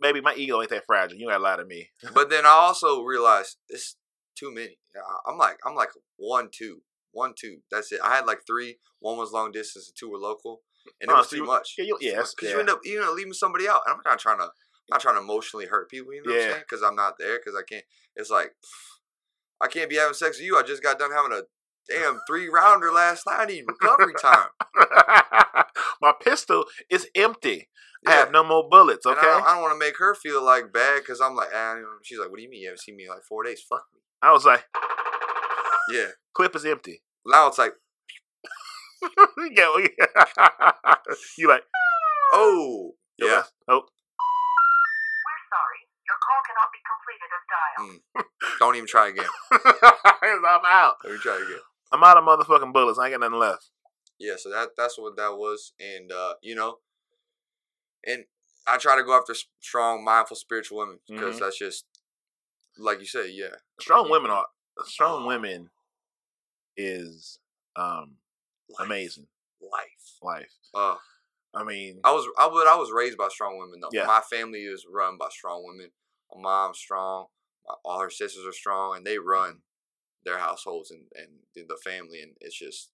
maybe my ego ain't that fragile. You gotta lie to me. [laughs] But then I also realized it's too many. I'm like, I'm like one, two, one, two. That's it. I had like three. One was long distance, and two were local, and it Oh, was so too much. yeah, you- because yeah. you end up you end up leaving somebody out. And I'm not trying to, I'm not trying to emotionally hurt people. You know what Yeah. I'm saying? Because I'm not there. Because I can't. It's like, I can't be having sex with you. I just got done having a damn three rounder last night. I need recovery time. [laughs] my pistol is empty. I have no more bullets. And Okay. I don't, don't want to make her feel like bad because I'm like, ah, she's like, what do you mean you haven't seen me in like four days? Fuck me. I was like, Yeah. clip is empty. Now it's like, [laughs] yeah, [laughs] you like, oh, yeah. Oh, We're sorry. Your call cannot be dialed. Don't even try again. [laughs] I'm out. Don't even try again. I'm out of motherfucking bullets. I ain't got nothing left. Yeah, so that that's what that was, and uh, you know, and I try to go after strong, mindful, spiritual women because Mhm. that's just like you say. Yeah, Strong women are strong women is um Life. amazing life. life. Uh, I mean, I was I was I was raised by strong women though. Yeah. My family is run by strong women. My mom's strong. My, all her sisters are strong, and they run their households and and the- family. And it's just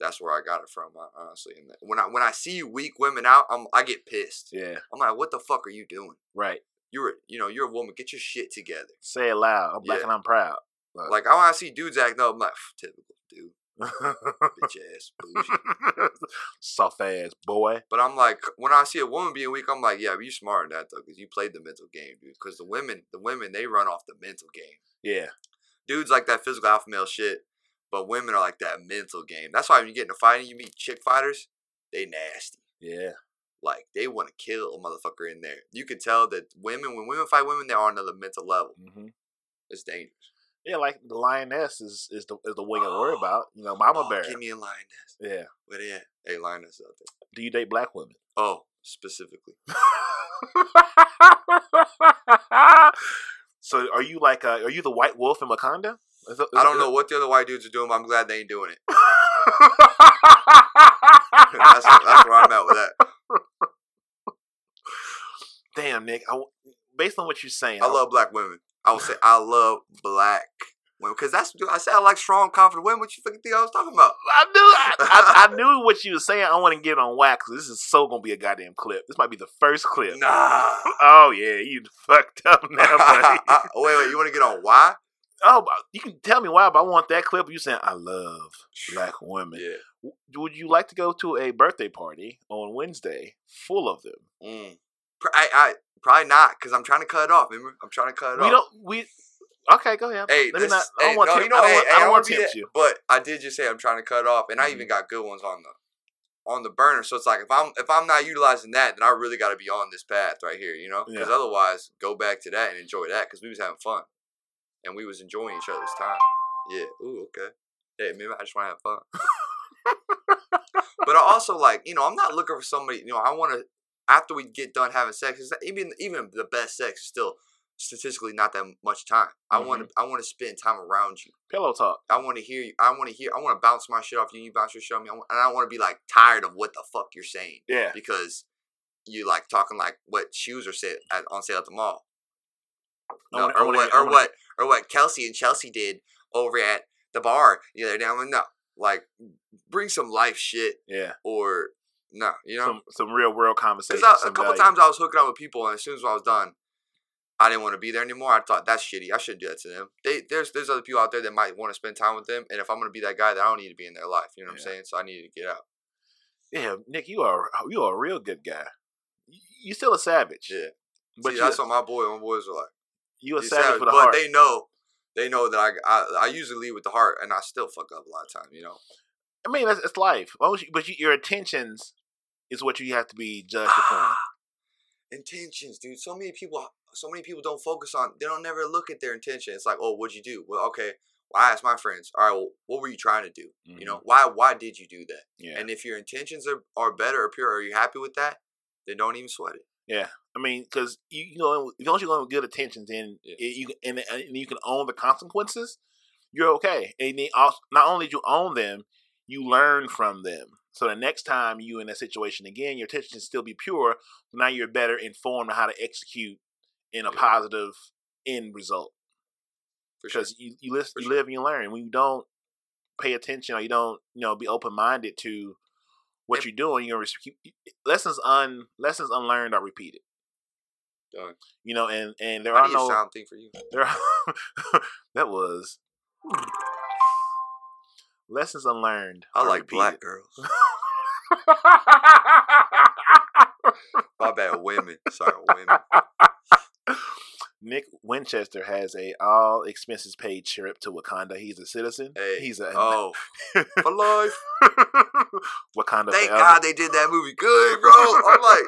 that's where I got it from, honestly. And when I when I see weak women out, I'm I get pissed. yeah, I'm like, what the fuck are you doing? right. You're a, you know you're a woman. Get your shit together. Say it loud. I'm black Yeah. and I'm proud. But- Like I want to see dudes acting up. I'm like, typical dude, bitch ass, bougie. [laughs] Soft ass boy. But I'm like, when I see a woman being weak, I'm like, yeah, but you smart in that though, because you played the mental game, dude. Because the women, the women, they run off the mental game. Yeah, Dudes like that physical alpha male shit, but women are like that mental game. That's why when you get in into fighting, you meet chick fighters, they nasty. yeah. Like they want to kill a motherfucker in there. You can tell that women, when women fight women, they're on another mental level. hmm It's dangerous. Yeah, like the lioness is is the is the wing I worry about. You know, mama oh, bear. Give me a lioness. Yeah. Where they at? Hey, lioness out there. Do you date black women? Oh, specifically. [laughs] so are you like uh, are you the white wolf in Wakanda? Is I don't know what the other white dudes are doing, but I'm glad they ain't doing it. [laughs] that's, that's where I'm at with that. Damn, Nick. I based on what you're saying, I love black women. I would say I love black women because that's I said I like strong, confident women. What you fucking think I was talking about? I knew I, I, I [laughs] knew what you were saying. I want to get on wax. This is so gonna be a goddamn clip. This might be the first clip. Nah. [laughs] Oh yeah, you [laughs] fucked up now, buddy. wait, wait. You want to get on why? oh, you can tell me why, but I want that clip. You saying I love black women. Yeah. Would you like to go to a birthday party on Wednesday full of them? Mm. I, I probably not because I'm trying to cut it off. Remember, I'm trying to cut it We off. We don't. We okay. Go ahead. Hey, Let me not. I don't hey, want no, to. you know, I don't hey, want, hey, I don't want to tempt that- you. But I did just say I'm trying to cut off, and I Mhm. even got good ones on the on the burner. So it's like if I'm if I'm not utilizing that, then I really got to be on this path right here, you know? Because Yeah. otherwise, go back to that and enjoy that because we was having fun, and we was enjoying each other's time. Yeah. Ooh. Okay. Hey, maybe I just want to have fun. [laughs] but I also like you know I'm not looking for somebody you know I want to after we get done having sex is even even the best sex is still statistically not that much time. I want to mm-hmm. I want to spend time around you. Pillow talk. I want to hear you. I want to hear. I want to bounce my shit off you. You bounce your shit off me. I want, and I want to be like tired of what the fuck you're saying Yeah. because you like talking like what shoes are set at, on sale at the mall. No, wanna- or wanna- what or wanna- what or what Kelsey and Chelsea did over at the bar the other day. I'm like, no, like bring some life shit Yeah. or no, you know. Some some real world conversation. Because a couple value. times I was hooking up with people, and as soon as I was done, I didn't want to be there anymore. I thought that's shitty. I shouldn't do that to them. They there's there's other people out there that might want to spend time with them, and if I'm gonna be that guy, that I don't need to be in their life. You know what Yeah. I'm saying? So I needed to get out. Yeah, Nick, you are you are a real good guy. You still a savage. Yeah. But See, that's what my boy, my boys are like. you a "You savage savage," for the but heart. they know, they know that I, I I usually lead with the heart, and I still fuck up a lot of times. You know. I mean, that's it's life. As long as you- but you, your intentions is what you have to be [sighs] judged upon. intentions, dude. So many people, so many people don't focus on. They don't never look at their intention. It's like, oh, what'd you do? Well, okay. Well, I asked my friends. All right, well, what were you trying to do? You know, why why did you do that? Mm-hmm. Yeah. And if your intentions are, are better or pure, are you happy with that? Then don't even sweat it. Yeah, I mean, because you you know, as long as you're going with good intentions, then Yeah. it, you and, and you can own the consequences. You're okay, and then also, not only do you own them, you learn from them. So the next time you in that situation again, your intentions still be pure. Now you're better informed on how to execute in a positive end result. For sure. Because you you, listen, For you sure. live and you learn. When you don't pay attention or you don't you know be open minded to what And- you're doing, you're gonna keep lessons un lessons unlearned are repeated. Done. You know, and and there I are no sound thing for you. there are, [laughs] that was lessons unlearned. I like black repeated. girls. [laughs] [laughs] My bad, women. Sorry, women. Nick Winchester has a all expenses paid trip to Wakanda. He's a citizen. Hey, He's a oh, for life. [laughs] Wakanda Thank forever. God they did that movie good, bro. I'm like,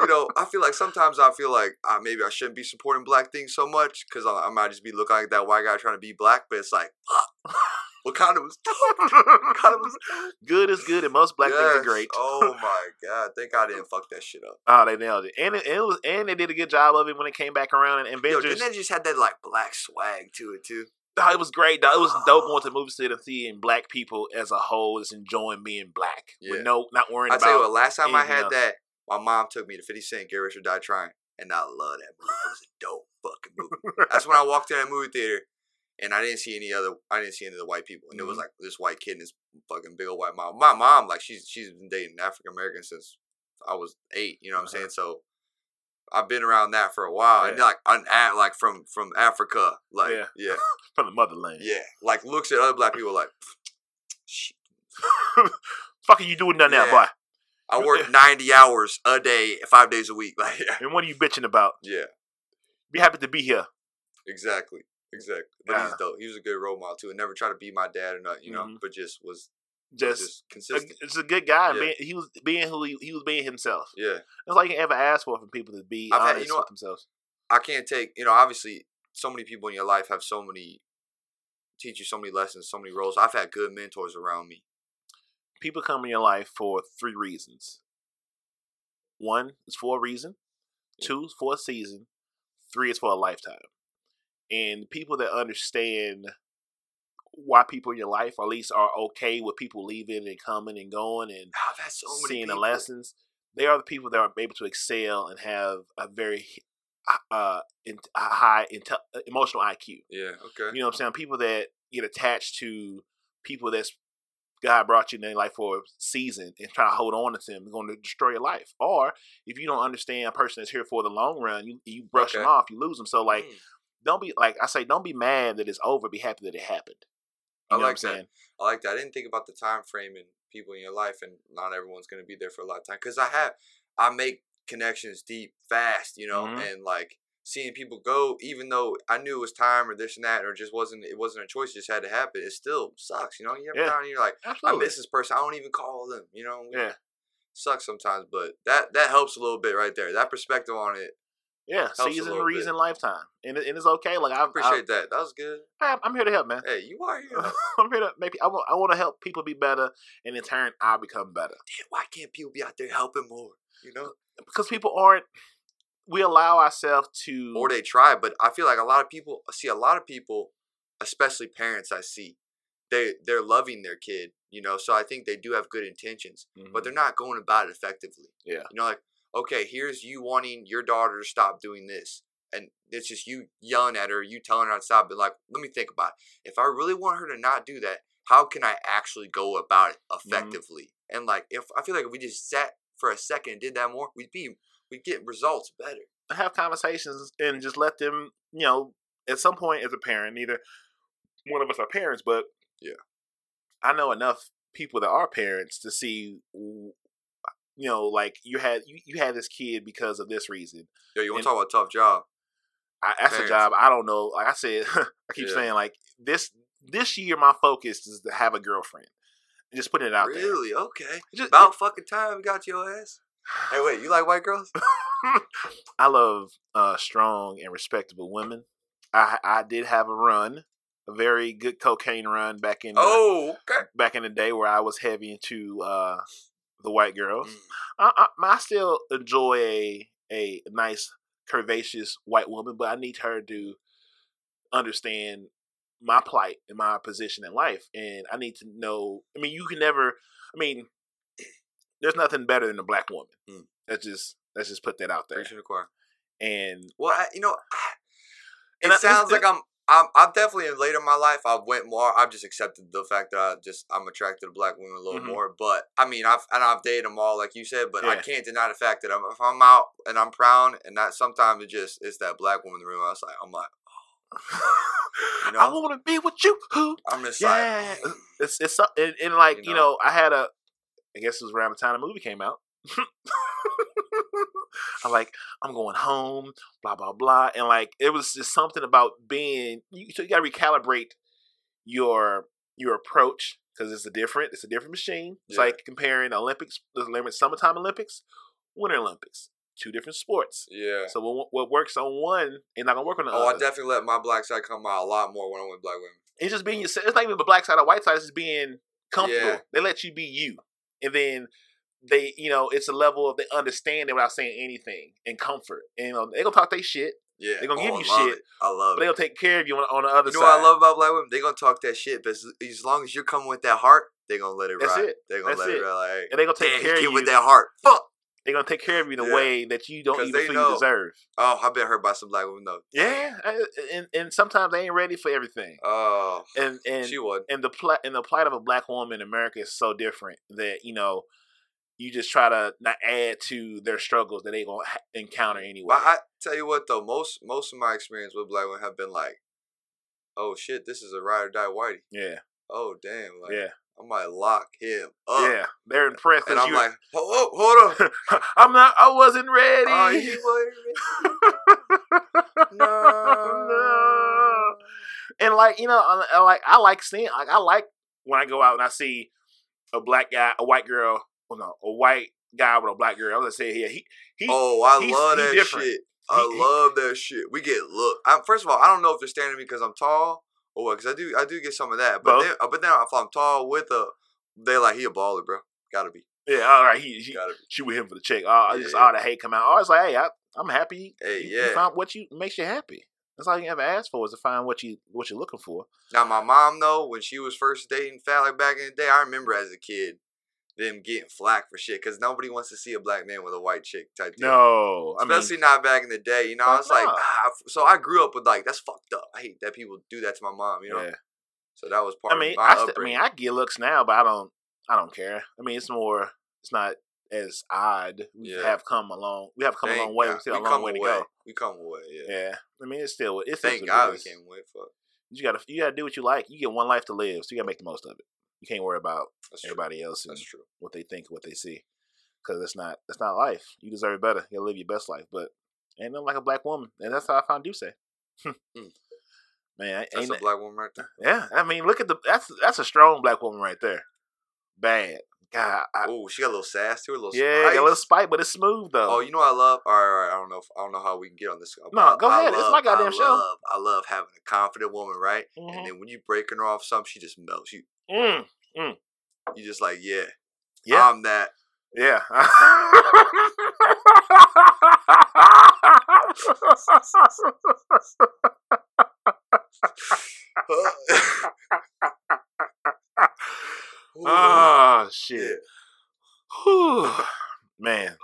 you know, I feel like sometimes I feel like uh, maybe I shouldn't be supporting black things so much because I, I might just be looking like that white guy trying to be black. But it's like, Wakanda was. [laughs] Wakanda was good is good, and most black things are great. Oh my god! Thank God I didn't fuck that shit up. Oh, they nailed it, and it, it was, and they did a good job of it when it came back around. And Yo, Avengers, didn't they just had that like black swag to it too? oh, it was great. dog. It was dope going to the [gasps] movie theater and seeing black people as a whole is enjoying being black. Yeah. With no, not worrying I about. tell you what, last time I had else. that, my mom took me to 50 Cent, Get Rich or Die Trying, and I love that movie. That was a dope fucking movie. That's when I walked in that movie theater, and I didn't see any other. I didn't see any of the white people, and it was Mhm. like this white kid and this fucking big old white mom. My mom, like she's she's been dating African American since I was eight. You know what I'm Uh-huh. saying? So. I've been around that for a while, and like, un- at- like from from Africa, like Yeah. yeah, [laughs] from the motherland. yeah, like looks at other black people like. [sniffs] [laughs] Fuck are you doing there, Yeah. boy? I work ninety hours a day, five days a week. [laughs] Like, And what are you bitching about? yeah, Be happy to be here. exactly, exactly. But he's dope. He was a good role model too, and never tried to be my dad or not, you know, Mhm. but just was Just, just a, consistent. it's a good guy. Yeah. Being, he was being who he, he was being himself. yeah, That's all you can ever ask for from people to be I've had- honest you know with themselves. I can't take you know. Obviously, so many people in your life have so many teach you so many lessons, so many roles. I've had good mentors around me. People come in your life for three reasons. One is for a reason. Yeah. Two is for a season. Three is for a lifetime. And people that understand why people in your life, or at least are okay with people leaving and coming and going and I've so seeing the lessons. They are the people that are able to excel and have a very uh, in, a high inte- emotional IQ. Yeah. Okay. You know what I'm saying? People that get attached to people that's God brought you in their life for a season and try to hold on to them, going to destroy your life. Or if you don't understand a person that's here for the long run, you you brush them off, you lose them. So like, Mm, don't be like I say, don't be mad that it's over. Be happy that it happened. You I like that. saying? I like that. I didn't think about the time frame and people in your life, and not everyone's gonna be there for a lot of time. Cause I have, I make connections deep fast, you know, Mhm. and like seeing people go, even though I knew it was time or this and that, or just wasn't, it wasn't a choice, it just had to happen. It still sucks, you know. You ever yeah. down you're like, I miss this person. I don't even call them, you know. Yeah. sucks sometimes, but that that helps a little bit right there. That perspective on it, Yeah, season, little bit. reason, lifetime, and, and it's okay. Like I, I appreciate that. That was good. I, I'm here to help, man. Hey, you are here. [laughs] I'm here to maybe I want I want to help people be better, and in turn, I become better. why can't people be out there helping more? You know. Because people aren't. We allow ourselves to. or they try. But I feel like a lot of people see a lot of people, especially parents I see, they they're loving their kid, you know. So I think they do have good intentions, Mhm. but they're not going about it effectively. Yeah. You know, like okay, here's you wanting your daughter to stop doing this. And it's just you yelling at her, you telling her to stop. But like, let me think about it. If I really want her to not do that, how can I actually go about it mm-hmm. effectively? And like, if I feel like if we just sat for a second and did that more, we'd be we'd get results better. have conversations and just let them. You know, at some point, as a parent, neither one of us are parents, but Yeah. I know enough people that are parents to see. You know, like you had you, you had this kid because of this reason. Yo, you want to talk about a tough job? I, that's a job. I don't know. Like I said, [laughs] I keep Yeah. saying like this this year my focus is to have a girlfriend. Just putting it out there. Really? Okay. Just- About fucking time got your ass. Hey, wait, you [sighs] like white girls? I love uh, strong and respectable women. I I did have a run, a very good cocaine run back in the, Oh, okay. back in the day where I was heavy into uh, the white girls. Mm. I, I, I still enjoy a a nice curvaceous white woman, but I need her to understand my plight and my position in life, and I need to know. I mean, you can never. I mean, [clears throat] there's nothing better than a black woman. Mm. Let's just let's just put that out there. Preaching the choir. And Well, I, you know, [sighs] it I- sounds like I'm. I'm, I'm definitely in later in my life. I went more. I've just accepted the fact that I just I'm attracted to black women a little Mhm. more. But I mean, I've and I've dated them all, like you said. But I can't deny the fact that I'm, if I'm out and I'm proud, and that sometimes it just it's that black woman in the room. I was like, I'm like, You [laughs] I know? want to be with you. Who? I'm just Yeah, like, it's it's and, and like You you know? know, I had a, I guess it was around the time the movie came out. [laughs] I'm like, I'm going home, blah blah blah, and like it was just something about being. You, so you got to recalibrate your your approach because it's a different, it's a different machine. It's Yeah. like comparing Olympics, the summertime Olympics, Winter Olympics. two different sports. Yeah. So what, what works on one is not gonna work on the other. Oh, I definitely let my black side come out a lot more when I'm with black women. it's just being yourself. It's not even the black side or white side. It's just being comfortable. Yeah. They let you be you, and then they, you know, it's a level of they understand it without saying anything and comfort. And, you know, they gonna talk their shit, Yeah. they're gonna give Oh, you I shit, It. I love but they it. gonna take care of you on, on the other side. You know side. what I love about black women? they're gonna talk that shit, but as, as long as you're coming with that heart, they're gonna let it That's ride. it. They gonna That's let it, it. ride. Like, and they're gonna take care of you with that heart. Fuck. They're gonna take care of you in a Yeah. way that you don't even feel know. you deserve. Oh, I've been hurt by some black women though. Yeah, I- and and sometimes they ain't ready for everything. Oh, And and she would. and the pl- and the plight of a black woman in America is so different that you know you just try to not add to their struggles that they gonna ha- encounter anyway. But I tell you what though, most most of my experience with black women have been like, oh shit, this is a ride or die whitey. yeah, Oh damn, like yeah, I might lock him up. yeah. They're impressed. And I'm you- like, hold up, hold [laughs] up. I'm not. I wasn't [laughs] oh, ready. Oh, you wasn't ready. [laughs] No. And like you know, I, I like I like seeing. Like I like when I go out and I see a black guy, a white girl, well, no, a white guy with a black girl. I was gonna say here, he he. Oh, I love that different. shit. I He- love that shit. We get look. I'm, first of all, I don't know if they're standing me because I'm tall or what. Because I do, I do get some of that. But then, uh, but then if I'm tall with a, they're like he a baller, bro. Gotta be, yeah, all right. He, he gotta be. she with him for the check. Oh, I just Yeah. all the hate come out. Oh, it's like, hey, I, I'm happy. Hey, you, yeah. You found what you makes you happy. That's all you ever ask for is to find what you what you're looking for. Now my mom though, when she was first dating Fat like back in the day, I remember as a kid them getting flack for shit because nobody wants to see a black man with a white chick type thing. No, I mean, Especially not back in the day, you know. I was like, ah, so I grew up with like that's fucked up. I hate that people do that to my mom, you know. yeah. So that was part I mean, of my I, st- I mean, I get looks now, but I don't. I don't care. I mean, it's more. It's not as odd. We Yeah. have come along. We have come a long way. God. We still a We long come way to go. We come away, yeah. Yeah. I mean, it's still. It's Thank God we came away. Fuck, You gotta. You gotta do what you like. You get one life to live, so you gotta make the most of it. You can't worry about that's true. everybody else and That's true. what they think, what they see, because it's not. It's not life. You deserve it better. You gotta live your best life, but ain't nothing like a black woman, and that's how I found Duce. Mm. [laughs] Man, That's ain't a black woman right there. yeah. I mean, look at the. That's that's a strong black woman right there. Bad. God. I, Oh, she got a little sass to her, a little yeah, spice. got a little spite, but it's smooth though. Oh, you know what I love? All right, all right. I don't know. If, I don't know how we can get on this. No, I- go I ahead. It's my goddamn I show. Love, I love having a confident woman, right? Mhm. And then when you breaking her off something, she just melts. You, Mm, you just like, yeah, yeah, I'm that. yeah. Ooh. [laughs] oh shit. Whew. Man.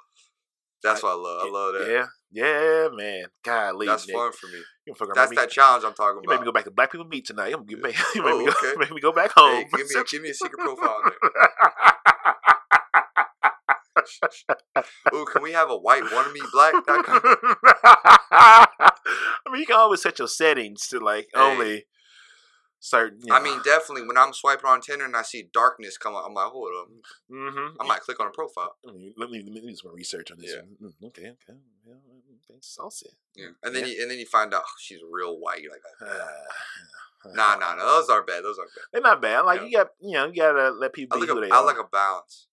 that's what I love. I love that. Yeah, yeah, man. God, That's Nick. fun for me. You fucking That's make that me, challenge I'm talking about. You made about. me go back to Black People Meet tonight. You [laughs] made me, you made Oh, me, go, okay. [laughs] made me go back home. Hey, give me, give me a secret profile. [laughs] Ooh, can we have a white wanna me black? I mean, you can always set your settings to like Hey. only certain. You know. I mean, definitely. When I'm swiping on Tinder and I see darkness come up, I'm like, hold up. mm-hmm. I might click on a profile. Let me, let me, let me do some research on this. Yeah. one. Mm, okay, okay, yeah, okay, saucy. Yeah. And then Yeah. you and then you find out oh, she's real white. You're like, [sighs] Uh, [sighs] nah, nah, nah. Those aren't bad. Those aren't bad. They're not bad. Like Yeah. you got, you know, you gotta let people I be who a, they I are. like a balance.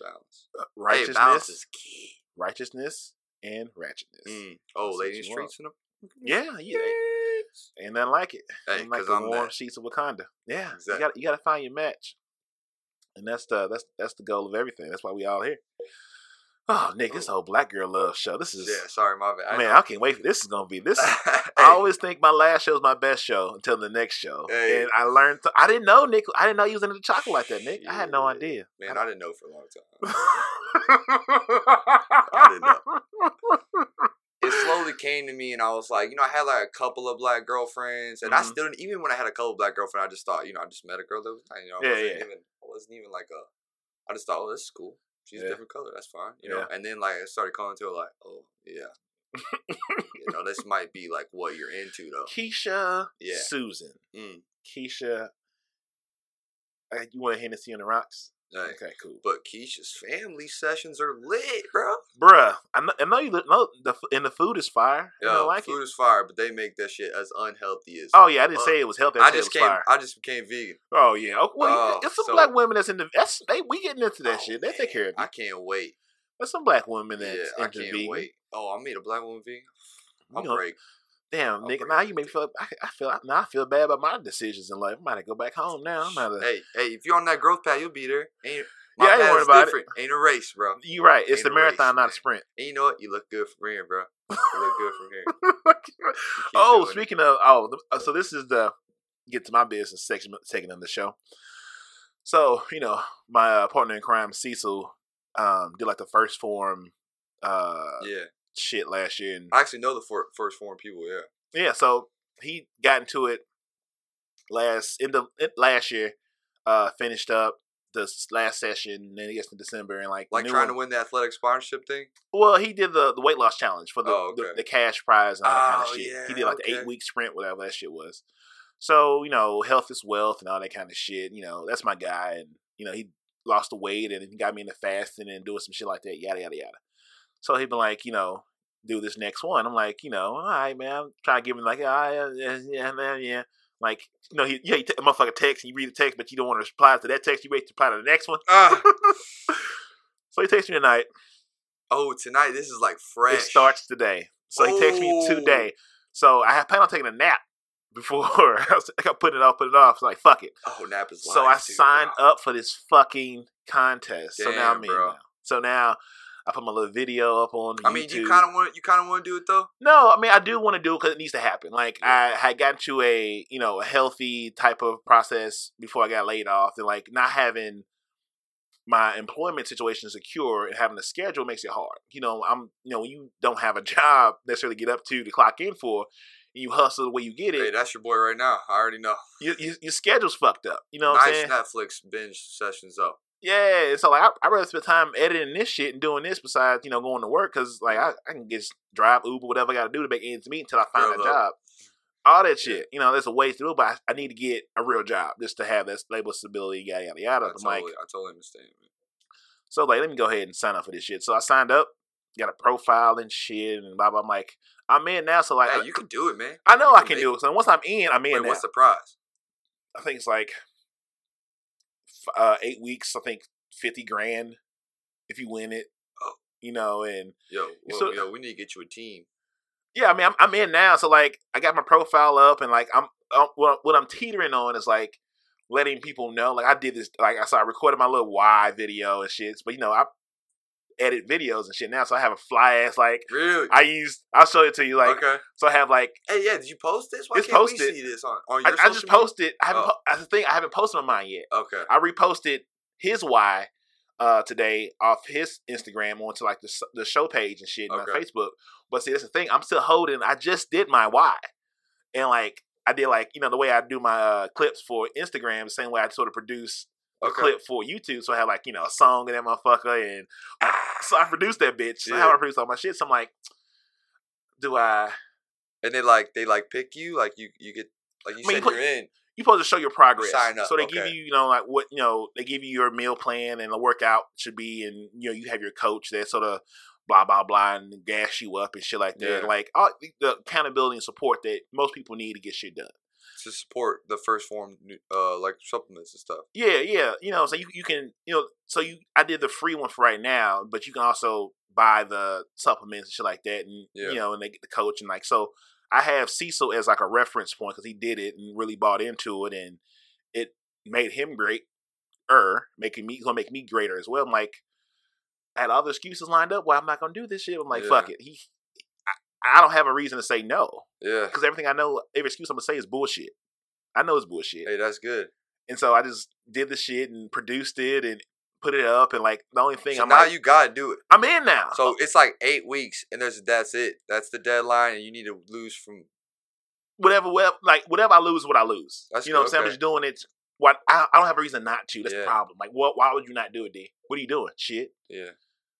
Balance. Hey, righteousness, balance is key. righteousness, and ratchetness. Mm. Oh, lady what in you want. streets in them. Yeah, yeah. Ain't nothing like it. Hey, Ain't like the I'm warm that. sheets of Wakanda. Yeah, Exactly. you got you got to find your match, and that's the that's that's the goal of everything. That's why we all here. Oh, Nick, this whole black girl love show. This is Yeah, sorry, my bad. man. I can't wait. For, this is gonna be this. [laughs] Hey, I always think my last show is my best show until the next show, Hey. and I learned. To, I didn't know Nick. I didn't know he was into the chocolate like that, Nick. I had no idea. man, I didn't know for a long time. [laughs] I didn't know. It slowly came to me, and I was like, you know, I had like a couple of black girlfriends, and I Mhm. still, didn't, even when I had a couple of black girlfriends, I just thought, you know, I just met a girl that was, you know, I Yeah, wasn't yeah. even, I wasn't even like a, I just thought, oh, this is cool. She's Yeah. a different color. That's fine, you know. Yeah. And then like I started calling to her like, oh yeah, you know, this might be like what you're into though. Keisha, Yeah. Susan, Mm. Keisha. uh, You want a Hennessy on the rocks? Okay, cool. But Keisha's family sessions are lit, bro. Bruh, I know, I know you look- know the and the food is fire. Don't like food it? is fire, but they make that shit as unhealthy as. Oh yeah, I didn't say it was healthy. I, I just came. fire. I just became vegan. Oh yeah. Oh, well, Oh, it's some so- black women that's in the. That's they. We getting into that Oh, shit. They take care of you. I can't wait. There's some black women Yeah, that's I into can't vegan. wait. Oh, I made a black woman vegan. I'm break. Damn, nigga. Now you make me feel. I, I feel. Now I feel bad about my decisions in life. I'm about to go back home now. I'm to. Hey, hey, if you're on that growth path, you'll be there. Ain't Yeah, I ain't worried about it. Ain't a race, bro. You right. It's Ain't the a race, marathon, not a sprint. And you know what? You look good from here, bro. You look good from here. [laughs] Oh, doing it. speaking of oh, so this is the get to my business section second of the show. So you know, my uh, partner in crime, Cecil, um, did like the first form uh Yeah, shit last year, and I actually know the for, first foreign people. Yeah, yeah, so he got into it last in the in- last year, uh, finished up the last session, and then he gets to December, and like like trying one- to win the athletic sponsorship thing. Well, he did the, the weight loss challenge for the, Oh, the, okay. the cash prize and all that kind Oh, of shit. he did like the eight week sprint, whatever that shit was. So, you know, health is wealth and all that kind of shit. You know, that's my guy. And, you know, he lost the weight and he got me into fasting and doing some shit like that, yada, yada, yada. So he'd be like, you know, do this next one. I'm like, you know, all right, man. I'm trying to give him like, ah, yeah, yeah, yeah, man, yeah. Like, you know, he, yeah, you take motherfucker text and you read the text, but you don't want to reply to that text. You wait to reply to the next one. Ah, [laughs] so he texts me tonight. oh, tonight this is like fresh. It starts today. So he texts me Oh. today. So I had planned on taking a nap before. [laughs] I was I kept putting it off, put it off. So like, fuck it. Oh, nap is So I too, signed bro. up for this fucking contest. so now I'm in now. So now I put my little video up on I mean, YouTube. you kind of want you kind of want to do it though. No, I mean I do want to do it because it needs to happen. Like. I had gotten to a you know a healthy type of process before I got laid off, and like not having my employment situation secure and having a schedule makes it hard. You know, I'm you know when you don't have a [laughs] job necessarily get up to to clock in for, you hustle the way you get it. Hey, that's your boy right now. I already know. your, your, your schedule's fucked up. You know what I'm nice? Netflix binge sessions though. Yeah, so like I I rather spend time editing this shit and doing this besides you know going to work because like I, I can just drive Uber whatever I got to do to make ends meet until I find a job. All that shit, you know, there's a way through, but I, I need to get a real job just to have that label stability, yada yada yada. I totally, like, I totally understand. Man. so like, let me go ahead and sign up for this shit. So I signed up, got a profile and shit, and blah blah. I'm like, I'm in now, so like, Hey, you can do it, man. I know You I can do it. So once I'm in, I'm in Wait, what's the prize? I think it's like uh, eight weeks. I think fifty grand if you win it. Oh. You know, and Yo, well, So- yo, we need to get you a team. yeah, I mean, I'm, I'm in now. So like, I got my profile up, and like, I'm uh, what, what I'm teetering on is like letting people know. Like, I did this. Like, I saw I recorded my little Y video and shit. But you know, I edit videos and shit now, so I have a fly ass. Like, Really? I use. I'll show it to you. Like, okay. so I have like Hey, yeah. Did you post this? Why It's can't posted. we see this on on I, your I just media? posted. I haven't. Oh. po- That's the thing. I haven't posted on mine yet. Okay. I reposted his why uh, today off his Instagram onto like the the show page and shit on Okay. Facebook. But see, that's the thing. I'm still holding. I just did my why, and like I did like you know the way I do my uh, clips for Instagram, the same way I sort of produce a Okay. clip for YouTube. So I have like you know a song in that motherfucker, and ah. so I produced that bitch. So how I produce all my shit. So I'm like, do I? And they like they like pick you like you you get like you I mean, you said put- you're in. you supposed to show your progress. Sign up, So they give you, you know, like what you know, they give you your meal plan and the workout should be, and you know, you have your coach that sort of blah blah blah and gas you up and shit like that. Yeah. Like all the accountability and support that most people need to get shit done. To support the first form, uh, like supplements and stuff. Yeah, yeah. You know, so you you can you know, so you I did the free one for right now, but you can also buy the supplements and shit like that, and Yeah. you know, and they get the coach and like so. I have Cecil as like a reference point because he did it and really bought into it, and it made him great. Er, making me gonna make me greater as well. I'm like, I had all the excuses lined up. Why I'm not gonna do this shit? I'm like, Yeah. fuck it. He, I, don't have a reason to say no Yeah. because everything I know, every excuse I'm gonna say is bullshit. I know it's bullshit. Hey, that's good. And so I just did the shit and produced it and put it up. And like the only thing So I'm now like, you gotta do it. I'm in now. So it's like eight weeks, and there's that's it. That's the deadline, and you need to lose from. whatever, whatever, like whatever I lose, what I lose. That's you know what I'm good, saying? I'm just doing it. What I, I don't have a reason not to. That's the problem. Like, what? Why would you not do it, D? What are you doing? Shit. Yeah,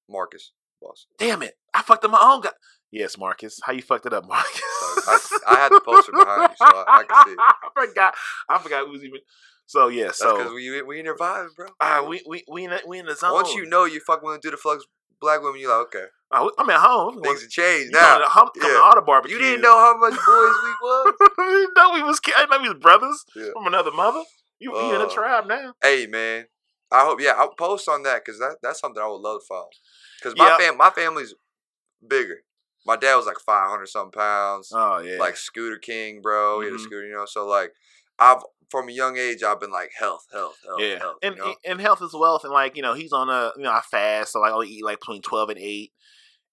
Marcus, boss. Damn it! I fucked up my own guy. Yes, Marcus. How you fucked it up, [laughs] Marcus? I, I had the poster behind you, so I, I can see it. [laughs] I forgot. I forgot who's even. So yeah. That's because So we we in your vibes, bro. uh, we we we in the, we in the zone. Once you know you want to do the flux black women, you like okay, Uh, I'm at home. things have changed You now. going to hum- come Yeah. to all the barbecues. You didn't know how much boys we [laughs] was. I know we was. ki- I we was brothers Yeah. from another mother. You, you in a Uh, tribe now? Hey man, I hope. Yeah, I'll post on that because that that's something I would love to follow. Because my Yeah. fam, my family's bigger. My dad was like five hundred something pounds, Oh yeah. like Scooter King, bro. He had a Mhm. scooter, you know. So like, I've from a young age, I've been like health, health, health, yeah, health. and you know? and health is wealth, and like you know, he's on a you know I fast, so like I only eat like between twelve and eight,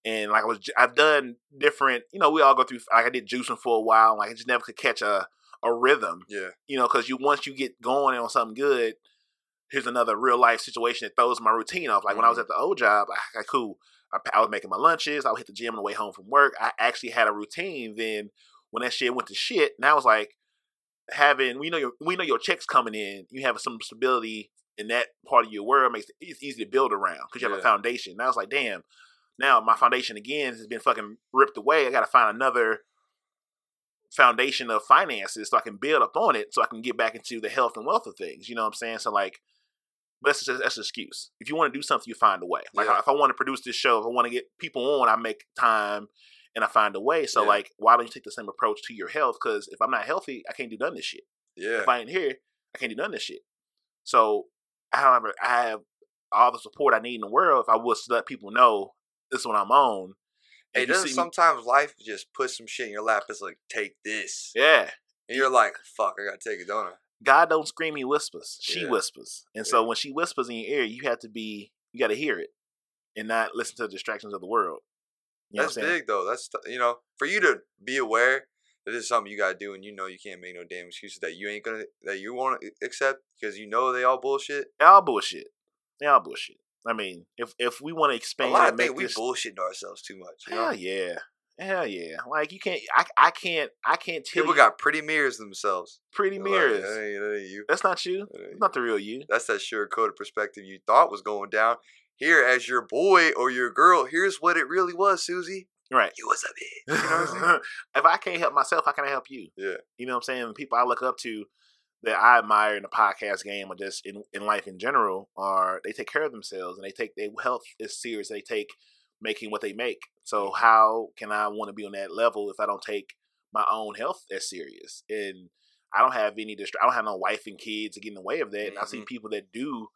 and like I was I've done different, you know, we all go through like I did juicing for a while, and like I just never could catch a a rhythm, yeah, you know, because you once you get going on something good, here's another real life situation that throws my routine off. Like when I was Mhm. at the old job, I, I cool, I, I was making my lunches, I would hit the gym on the way home from work. I actually had a routine. Then when that shit went to shit, now it's like having we know your we know your checks coming in. You have some stability in that part of your world makes it it's easy to build around because you have a Yeah. foundation. Now it's like damn. Now my foundation again has been fucking ripped away. I got to find another foundation of finances so I can build up on it so I can get back into the health and wealth of things. You know what I'm saying? So like, but that's just that's an excuse. If you want to do something, you find a way. Like Yeah. if I want to produce this show, if I want to get people on, I make time and I find a way. So Yeah. like, why don't you take the same approach to your health? Because if I'm not healthy, I can't do none of this shit. yeah. If I ain't here, I can't do none of this shit. So, however, I have all the support I need in the world. If I was to let people know this is what I'm on. Hey, doesn't see me- sometimes life just put some shit in your lap? It's like, take this, yeah. and you're like, fuck, I gotta take it, don't I? God don't scream, he whispers. She Yeah. whispers. And so when she whispers in your ear, you have to be, you got to hear it and not listen to the distractions of the world. You That's what I'm saying? big though. That's t- you know, for you to be aware that this is something you gotta do, and you know you can't make no damn excuses that you ain't gonna that you want to accept because you know they all bullshit. They all bullshit. They all bullshit. I mean, if if we want to A expand lot and of things we bullshitting ourselves too much. You know? hell yeah, hell yeah. Like you can't, I, I can't, I can't tell People you got pretty mirrors themselves. pretty They're like, mirrors. that, ain't, that ain't you. That's not you. That ain't not the real you. That's that sugar coated perspective you thought was going down. Here, as your boy or your girl, here's what it really was, Susie. Right. You was a [laughs] bitch. You know what I'm saying? if I can't help myself, how can I help you? Yeah. You know what I'm saying? The people I look up to that I admire in the podcast game or just in, in life in general are they take care of themselves and they take their health is serious. They take making what they make. So how can I want to be on that level if I don't take my own health as serious? And I don't have any distra- I don't have no wife and kids to get in the way of that. And I see Mhm. people that do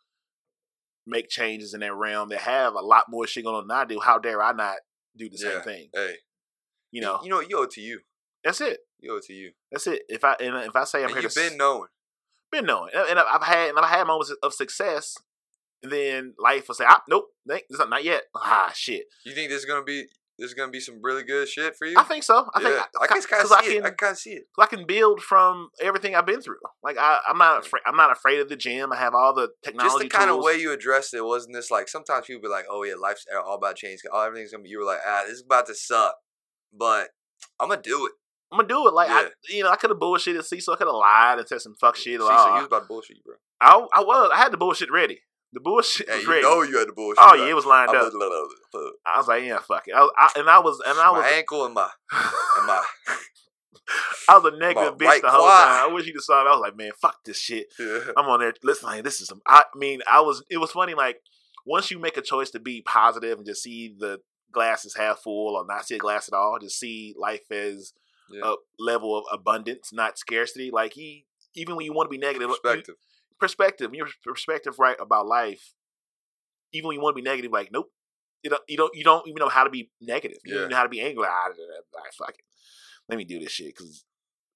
make changes in that realm that have a lot more shit going on than I do. How dare I not do the same thing? Hey, You know, you know, you owe it to you. that's it. You owe it to you. That's it. If I and if I say I'm and here you've to been s- knowing. been knowing, and and I've had and I've had moments of success, and then life will say, ah, "Nope, this not yet." Ah, shit. You think there's gonna be there's gonna be some really good shit for you? I think so. I think yeah, I can kind of see I it. can I can see it. I can build from everything I've been through. Like I, I'm not afraid. I'm not afraid of the gym. I have all the technology. Just the kind of way you addressed it wasn't this like sometimes people be like, oh yeah, life's all about change. Oh, everything's gonna be. You were like, ah, this is about to suck, but I'm gonna do it. I'm gonna do it. Like I, you know, I could have bullshitted Cecil. I could have lied and said some fuck shit. Uh, you was about to bullshit bro. I, I was. I had the bullshit ready. The bullshit Hey, was you know you had the bullshit. oh yeah, it was lined I'm up. a- I was like, yeah, fuck it. I, was- I, and I was, and I was my ankle and my and my [laughs] I was a negative bitch right the whole quad. time. I wish have saw it. I was like, man, fuck this shit. [laughs] yeah. I'm on there. Listen, like, this is some. I mean, I was. It was funny. Like once you make a choice to be positive and just see the glasses half full or not see a glass at all, just see life as Yeah. a level of abundance, not scarcity. Like he, even when you want to be negative, you- perspective. perspective, your perspective right about life. Even when you want to be negative, like nope, you don't, you don't, you don't even know how to be negative. You don't even know how to be angry. Like, ah, ah, fuck it, let me do this shit because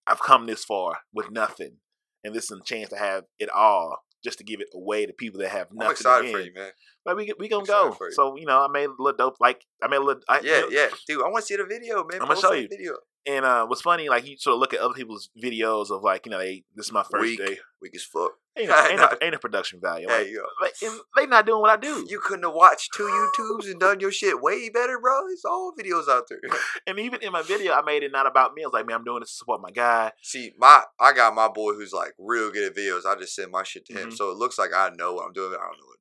I've come this far with nothing, and this is a chance to have it all, just to give it away to people that have nothing. I'm excited for you, man. But we we gonna go. you. So you know, I made a little dope. Like I made a little. I, Yeah, yeah, dude. I want to see the video, man. I'ma show that you. Video. And uh, what's funny, like you sort of look at other people's videos of like, you know, they this is my first Weak. day. Weak as fuck. [laughs] Ain't a, ain't, a, ain't a production value. Like, Hey, yo. and they not doing what I do. You couldn't have watched two YouTubes and done your shit way better, bro. It's all videos out there. [laughs] And even in my [laughs] video, I made it not about me. I was like, man, I'm doing this to support my guy. See, my I got my boy who's like real good at videos. I just send my shit to him, Mhm. so it looks like I know what I'm doing. I don't know what.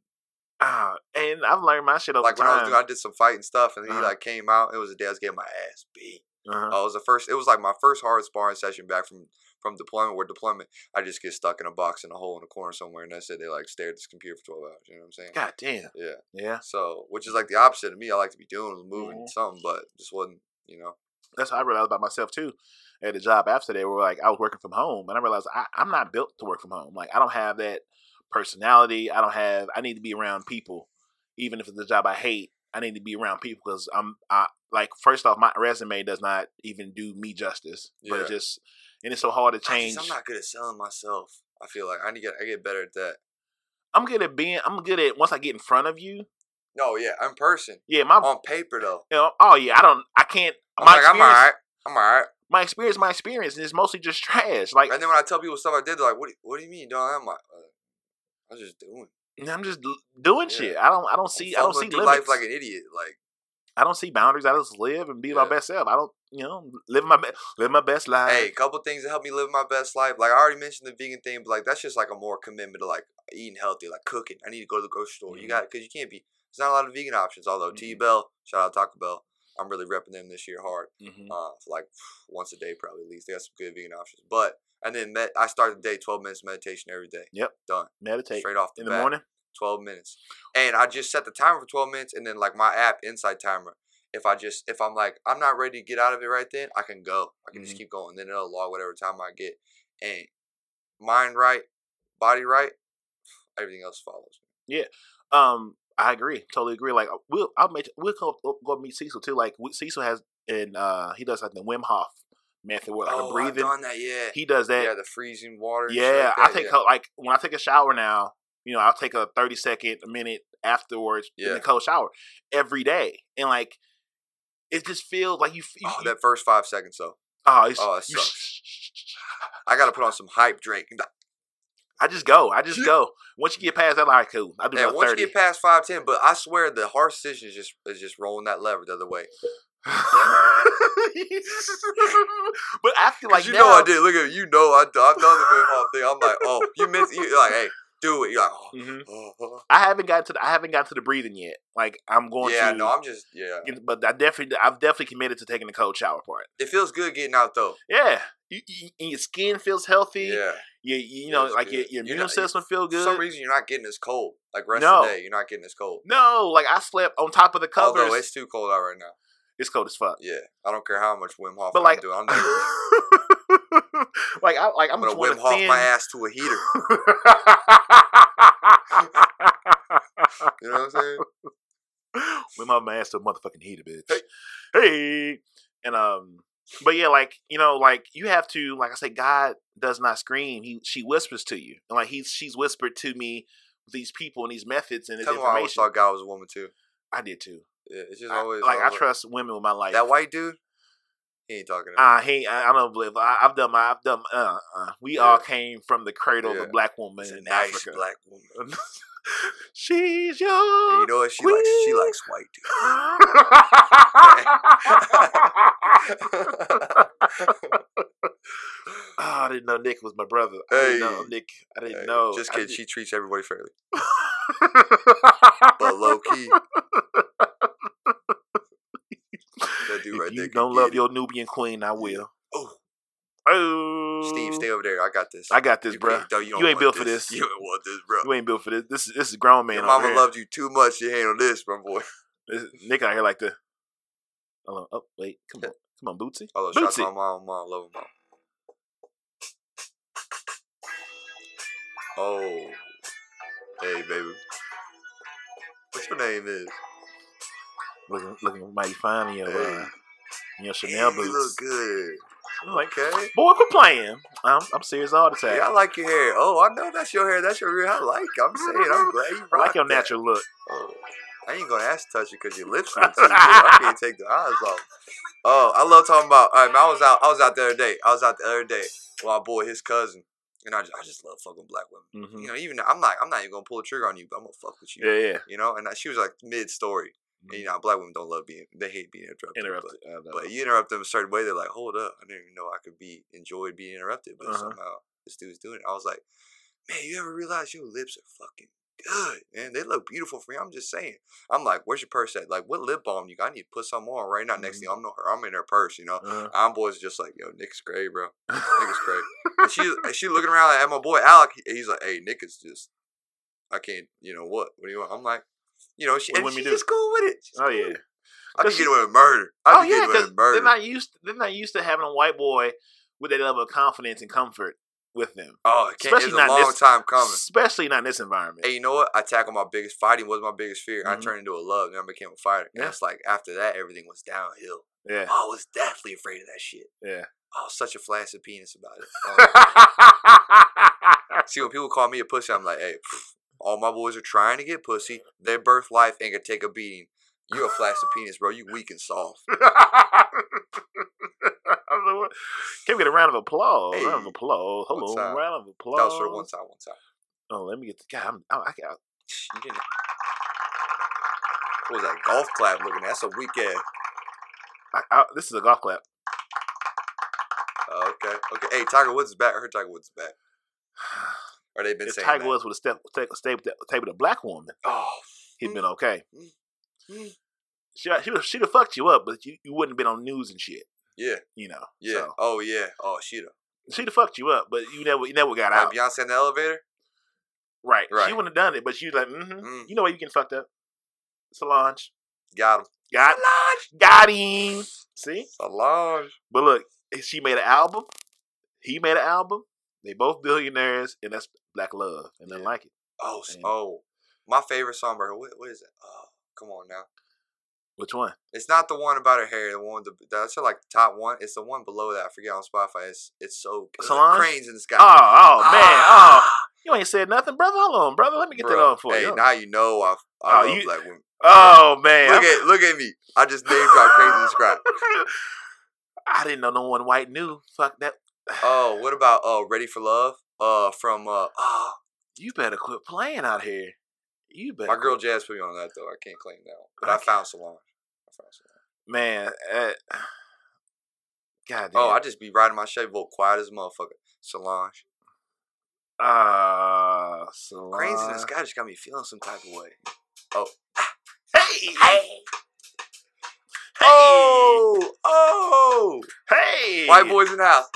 Ah, and I've learned my shit over Like when I was doing, I did some fighting stuff, and he Uh-huh. like came out. It was a day I was getting my ass beat. Uh-huh. Oh, it was the first. It was like my first hard sparring session back from from deployment. Where deployment, I just get stuck in a box in a hole in a corner somewhere, and that's it. They like stare at this computer for twelve hours. You know what I'm saying? God damn. Yeah. Yeah. So, which is like the opposite of me. I like to be doing, moving Mhm. something, but just wasn't. You know. That's how I realized about myself too. At the job after that, where like I was working from home, and I realized I, I'm not built to work from home. Like I don't have that personality. I don't have. I need to be around people, even if it's a job I hate. I need to be around people because I'm. I like first off, my resume does not even do me justice. Yeah. But it just and it's so hard to change. I'm not good at selling myself. I feel like I need to get I get better at that. I'm good at being. I'm good at once I get in front of you. No, yeah, in person. Yeah, my. On paper though. you know, oh yeah, I don't. I can't. I'm my like, I'm alright. I'm alright. My experience. My experience and it's mostly just [laughs] trash. Like And then when I tell people stuff I did, they're like, "What? Do, what do you mean, dog?" I'm like, uh, "I was just doing." I'm just doing Yeah. shit. I don't. I don't see. I don't see limits. life like an idiot. Like, I don't see boundaries. I just live and be my best self. I don't. You know, live my best. Live my best life. hey, a couple things that help me live my best life. Like I already mentioned the vegan thing, but like that's just like a more commitment to like eating healthy, like cooking. I need to go to the grocery store. You Mhm. got because you can't be. There's not a lot of vegan options. Although T Mhm. Bell, shout out Taco Bell. I'm really repping them this year hard. Mhm. uh, like [sighs] once a day probably at least. They got some good vegan options. But and then med- I start the day twelve minutes of meditation every day. Yep. Done. Meditate Straight off the, in the bat, morning. Twelve minutes. And I just set the timer for twelve minutes and then like my app Insight Timer. If I just if I'm like I'm not ready to get out of it right then, I can go. I can just Mhm. keep going. Then it'll log whatever time I get. And mind right, body right, everything else follows. Yeah. Um, I agree. Totally agree. Like we'll I'll make we'll go, go meet Cecil too. Like Cecil has and uh he does like the Wim Hof method where like oh, a I've breathing. done that, yeah. He does that. yeah, the freezing water. Yeah, like I take yeah. like when I take a shower now. You know, I'll take a thirty second, a minute afterwards in the cold shower every day, and like it just feels like you. you Oh, that first five seconds though. oh, it's, oh, it sucks. I gotta put on some hype drink. [laughs] I just go. I just go. Once you get past that, like cool. I do Yeah, once thirty. you get past five ten, but I swear the hard decision is just is just rolling that lever the other way. [laughs] but I feel like you now, know I did. Look at you know I, I've done the Wim Hof thing. I'm like, oh, you meant you like, hey, do it. You're like, oh, Mhm. oh, oh. I haven't got to the, I haven't got to the breathing yet. Like I'm going yeah, to. no, I'm just yeah. but I definitely I've definitely committed to taking the cold shower part. It feels good getting out though. Yeah, you, you, and your skin feels healthy. Yeah, You, you know, like your, good. your You're immune not- system feel good. for some reason you're not getting as cold. Like rest No. of the day, you're not getting as cold. no, like I slept on top of the covers. Although it's too cold out right now. It's cold as fuck. Yeah, I don't care how much Wim Hof But I'm like, doing. I'm never. like I like I'm, I'm gonna Wim Hof thin- my ass to a heater. You know what I'm saying? [laughs] with my mask to a motherfucking heater, bitch. Hey. Hey. And um but yeah, like, you know, like you have to like I say, God does not scream. He she whispers to you. And like he's she's whispered to me these people and these methods and this Tell why I always information. thought God was a woman too. I did too. Yeah, it's just I- always like I trust women with my life. that white dude. He ain't talking me. Uh, he, I, I don't believe. I, I've done my. I've done. Uh, uh, we Yeah. all came from the cradle of Yeah. a black woman It's in nice Africa. black woman. [laughs] She's your. And you know what? She likes. She likes white dudes. Oh, [laughs] I didn't know Nick was my brother. I didn't know Hey. Nick. I didn't Hey, know. Just kidding. She treats everybody fairly, [laughs] but low key. Dude if right you there. don't love it. your Nubian queen, I will. Oh, Oh, Steve, stay over there. I got this. I got this, You bro. no, you, You ain't built for this. You don't want this, bro. You ain't built for this. This is this is grown man. Your mama here. loved you too much to handle this, bro, boy. This- Nick out here like the. Hold on. Oh wait, come on, come on, Bootsy. Although, shout out Bootsy. my mom, mom, love mom. Oh, hey, baby. What's your name is? Looking, looking mighty fine in your, Hey. uh, in your Chanel boots. You look good. I'm like, Okay. boy, quit playing. I'm, I'm serious all the time. Yeah, I like your hair. Oh, I know that's your hair. That's your real. I like. I'm saying. I'm glad you [laughs] I like your that. natural look. Oh, I ain't gonna ask to touch it because your lips are too good. I can't take the eyes off. Oh, I love talking about. Man, I was out. I was out the other day. I was out the other day with my boy, his cousin, and I just, I just love fucking black women. hmm You know, even I'm not. I'm not even gonna pull a trigger on you, but I'm gonna fuck with you. Yeah, yeah. You know, and she was like mid story. And you know, black women don't love being. They hate being interrupted. Interrupted. I know. But, but you interrupt them a certain way, they're like, "Hold up! I didn't even know I could be enjoyed being interrupted." But Uh-huh. somehow this dude's doing it. I was like, "Man, you ever realize your lips are fucking good, man? They look beautiful for me." I'm just saying. I'm like, "Where's your purse at? Like, what lip balm you got? I need to put some on right now." Next thing I'm know I'm in her purse. You know, Uh-huh. I'm boys just like, "Yo, Nick's great, bro. Nick's great." [laughs] and she she looking around at my boy Alec. He's like, "Hey, Nick is just, I can't, you know what? What do you want?" I'm like, you know, she, What and do? just cool with it. She's Oh cool yeah. I she- getting away with murder. I Oh yeah, getting away with murder. they're not used. They're not used to having a white boy with that level of confidence and comfort with them, Oh, it can't, it's a Especially not long this- time coming. especially not in this environment. Hey, you know what? I tackled my biggest fighting was my biggest fear. I Mhm. turned into a love, and I became a fighter. And Yeah. it's like after that, everything was downhill. Yeah, I was deathly afraid of that shit. yeah. I was such a flaccid penis about it. [laughs] Uh, see, when people call me a pussy, I'm like, hey, pff, all my boys are trying to get pussy. Their birth life ain't gonna take a beating. You a flaccid penis, bro. You weak and soft. Can we get a round of applause? Hey, round of applause. Hold on, round of applause. That was for one time, one time. Oh, let me get the guy. I'm, I, I got. You didn't. What was that golf clap looking at? That's a weak ass. I, I, this is a golf clap. Oh, okay, okay. Hey, Tiger Woods is back. I heard Tiger Woods is back. Or they've been If saying Tiger that. Woods would have step, stayed with, a black woman, Oh, he'd been okay. Mm. She she would she'd have fucked you up, but you, you wouldn't have been on news and shit. yeah, You know. yeah. So, Oh, yeah. Oh, she done. she'd have fucked you up, but you never you never got Like out. Beyonce in the elevator. Right. Right. She wouldn't have done it, but you like, mm-hmm. Mm. You know why you getting fucked up? Solange. Got him. Got got him. See? Solange. But look, she made an album. He made an album. They both billionaires, and that's Black Love, and they Yeah. like it. Oh, And- oh. My favorite song by her. What, what is it? Oh, come on now. Which one? It's not the one about her hair. The one. The, that's her like top one. It's the one below that. I forget on Spotify. It's it's so good. Solange? Cranes in the sky. Oh, oh man, oh, Ah! you ain't said nothing, brother. Hold on, brother. Let me get that on for hey, you. now you know I, I Oh, love you- black women. Oh man, Look at look at me. I just name dropped Cranes in the sky. [laughs] I didn't know no one white knew. Fuck that. Oh, what about uh Ready for Love? Uh from uh oh, You better quit playing out here. You better. my girl quit. Jazz put me on that though. I can't claim that one. But I Okay. found Solange. I found Solange. man. Uh, God damn. Oh, I just be riding my Chevy Volt quiet as a motherfucker. Solange. Ah, uh, Cranes in the Solange. sky just got me feeling some type of way. Oh. [laughs] Hey, hey, Oh, oh! hey, White boys in the house.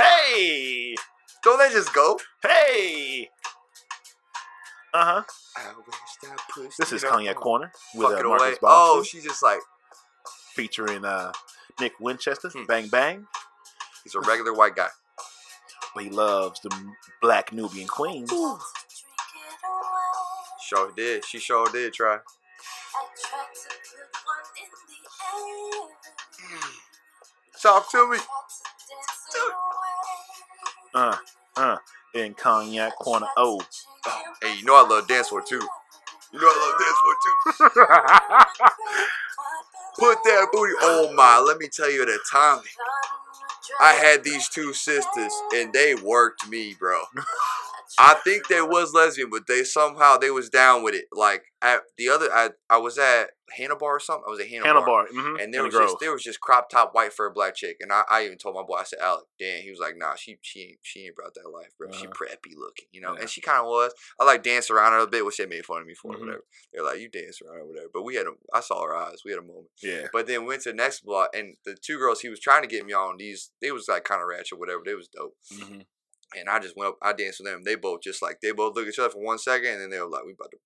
Hey, Don't they just go? hey. Uh huh. I wish that pussy This is don't Corner with uh, Marcus. Boston, Oh, she's just like featuring uh, Nick Winchester. Hmm. Bang bang. he's a regular white guy. [laughs] But he loves the black Nubian queens. Sure did. She sure did try. Talk to me. Uh, uh, in Cognac Corner. Oh. Hey, you know I love dance for too. You know I love dance for too. [laughs] Put that booty. Oh my, let me tell you the timing. I had these two sisters and they worked me, bro. I think they was lesbian, but they somehow they was down with it. Like at the other, I I was at Hannah Bar or something. I was at Hannah, Hannah Bar. Mm-hmm. And there was just there was just crop top white fur black chick, and I, I even told my boy I said Alec, damn, he was like, nah, she she ain't she ain't brought that life, bro. She Uh-huh. preppy looking, you know, Yeah. and she kind of was. I like danced around her a bit, which they made fun of me for, Mhm. whatever. They're like, you dance around or whatever, but we had a, I saw her eyes, we had a moment. yeah. But then went to the next block, and the two girls he was trying to get me on these, they was like kind of ratchet, whatever. They was dope, Mm-hmm. And I just went up, I danced with them. They both just like they both look at each other for one second, and then they were like, we about to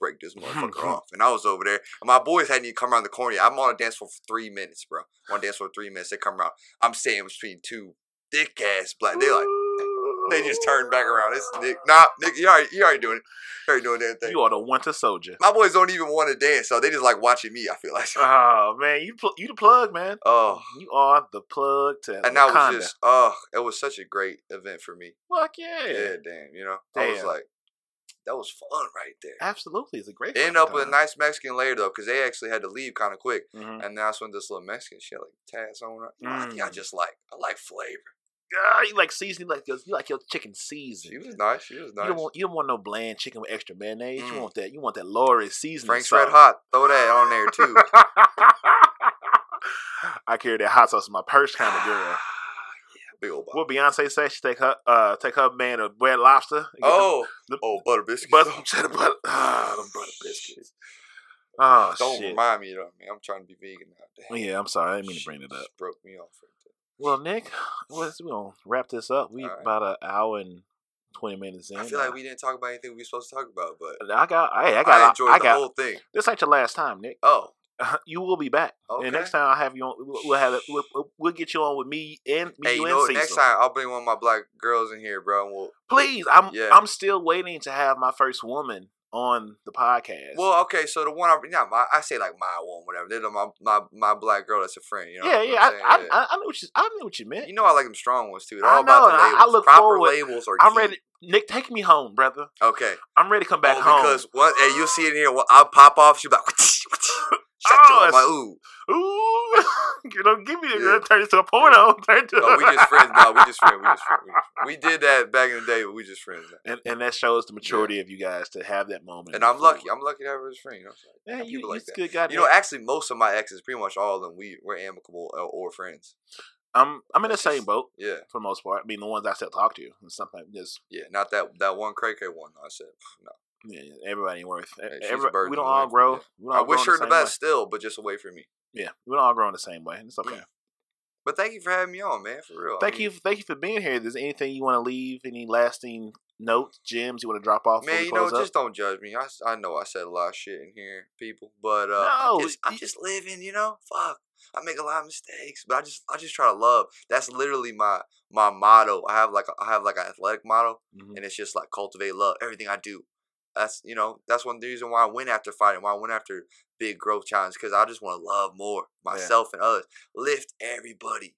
break this [laughs] motherfucker off. And I was over there, and my boys hadn't even come around the corner. yet. I'm on a dance floor for three minutes, bro. I'm on a dance floor for three minutes. They come around. I'm staying between two thick ass black. They like they just turned back around. It's Nick. Nah, Nick, you already you already doing it. You already doing that thing. You are the winter soldier. My boys don't even want to dance, so they just like watching me. I feel like. Oh man, you pl- you the plug, man. Oh, You are the plug to and that was just oh, it was such a great event for me. fuck yeah. Yeah, damn. You know, I was like, that was fun right there. Absolutely, it's a great. End up with a nice Mexican later though, because they actually had to leave kind of quick. Mm-hmm. And that's when this little Mexican she had like tats on her. You I I Mm. just like I like flavor. Ah, you like seasoning, like your, you like your chicken seasoned. She was nice. She was You nice. don't want you don't want no bland chicken with extra mayonnaise. Mm. You want that. You want that Lori seasoning. Frank's sauce. Red Hot. Throw that on there too. [laughs] I carry that hot sauce in my purse, kind of [sighs] girl. big old. What Beyonce say? She take her uh take her man a red lobster. Oh, them, oh, butter biscuits. but [laughs] cheddar butter. Ah, [sighs] them butter biscuits. Oh Don't shit. remind me though, man. I'm trying to be vegan now. Damn. Yeah, I'm sorry. I didn't mean to bring it up. Broke me off right. Well, Nick, [sighs] we're gonna wrap this up. We right. about an hour and twenty minutes in. I feel like we didn't talk about anything we were supposed to talk about, but I got. I I, got. enjoyed I the got. whole thing. This ain't your last time, Nick. Oh, [laughs] you will be back. Okay. And next time I'll have you on. We'll, have it. We'll, we'll- get you on with me and me Hey, you you and know. Next time I'll bring one of my black girls in here, bro. And we'll, Please, I'm Yeah. I'm still waiting to have my first woman on the podcast. well, okay. So the one I, yeah, my, I say like my one, whatever. They're my my my black girl that's a friend. You know yeah, yeah, I? I. I, I knew what you I knew what you meant. You know I like them strong ones too. They're I all about know, the I- labels. I look Proper forward- labels are I'm key. ready. Nick, take me home, brother. Okay. I'm ready to come back oh, home. because what? hey, you'll see it in here. I'll pop off. She'll be like, [laughs] shut Oh, you. I'm like, ooh. Ooh, [laughs] [laughs] you know, give me the Yeah. turn it to a porno. Turn it to No, we just friends. No, we just friends. We just friends. We, did that back in the day, but we just friends and, and that shows the maturity of you guys to have that moment. And I'm lucky. I'm lucky to have her as a friend. You know, what I'm saying? yeah, Got you, people like that. good guy. You know, Nick. actually, most of my exes, pretty much all of them, we we're amicable or, or friends. I'm I'm in the same boat Yeah, for the most part. I mean, the ones I still talk to, and sometimes just yeah. Not that that one cray cray one. I said no. yeah, everybody ain't worth. Yeah, she's every, we don't all grow. me. We don't I all wish her in the same way. best still, but just away from me. Yeah, we don't all grow in the same way. and It's okay. But thank you for having me on, man. For real. I Thank mean, you, thank you for being here. Is there anything you want to leave? Any lasting notes, gems you want to drop off? Man, you know, up? just don't judge me. I, I know I said a lot of shit in here, people, but uh, No, I'm, just, I'm just living. You know, fuck. I make a lot of mistakes, but I just I just try to love. That's literally my my motto. I have like a, I have like an athletic motto, Mhm. and it's just like cultivate love. Everything I do. That's you know that's one reason why I went after fighting, why I went after big growth challenge because I just want to love more myself and others, lift everybody.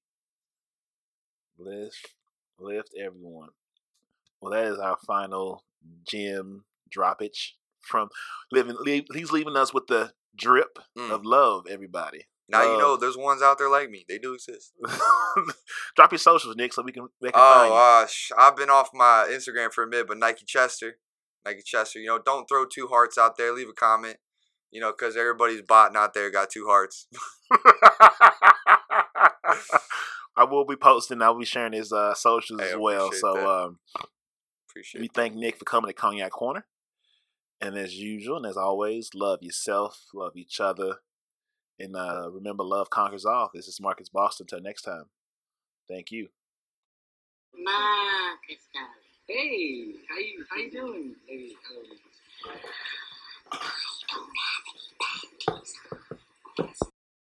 Lift, lift everyone. Well, that is our final gem droppage from living. Leave, he's leaving us with the drip Mm. of love. Everybody, Now you know there's ones out there like me. They do exist. [laughs] drop your socials, Nick, so we can they can find Oh, you. uh, sh- I've been off my Instagram for a minute, but Nike Chester, Nike Chester, you know, don't throw two hearts out there. Leave a comment, you know, because everybody's botting out there got two hearts. [laughs] I will be posting. I'll be sharing his uh, socials Hey, as well. So that. um, Appreciate we it. thank Nick for coming to Cognac Corner. And as usual, and as always, love yourself, love each other, and uh, remember, love conquers all. This is Marcus Boston. Until next time, thank you. Marcus, darling. Hey, how you how you doing, Lady Eloise?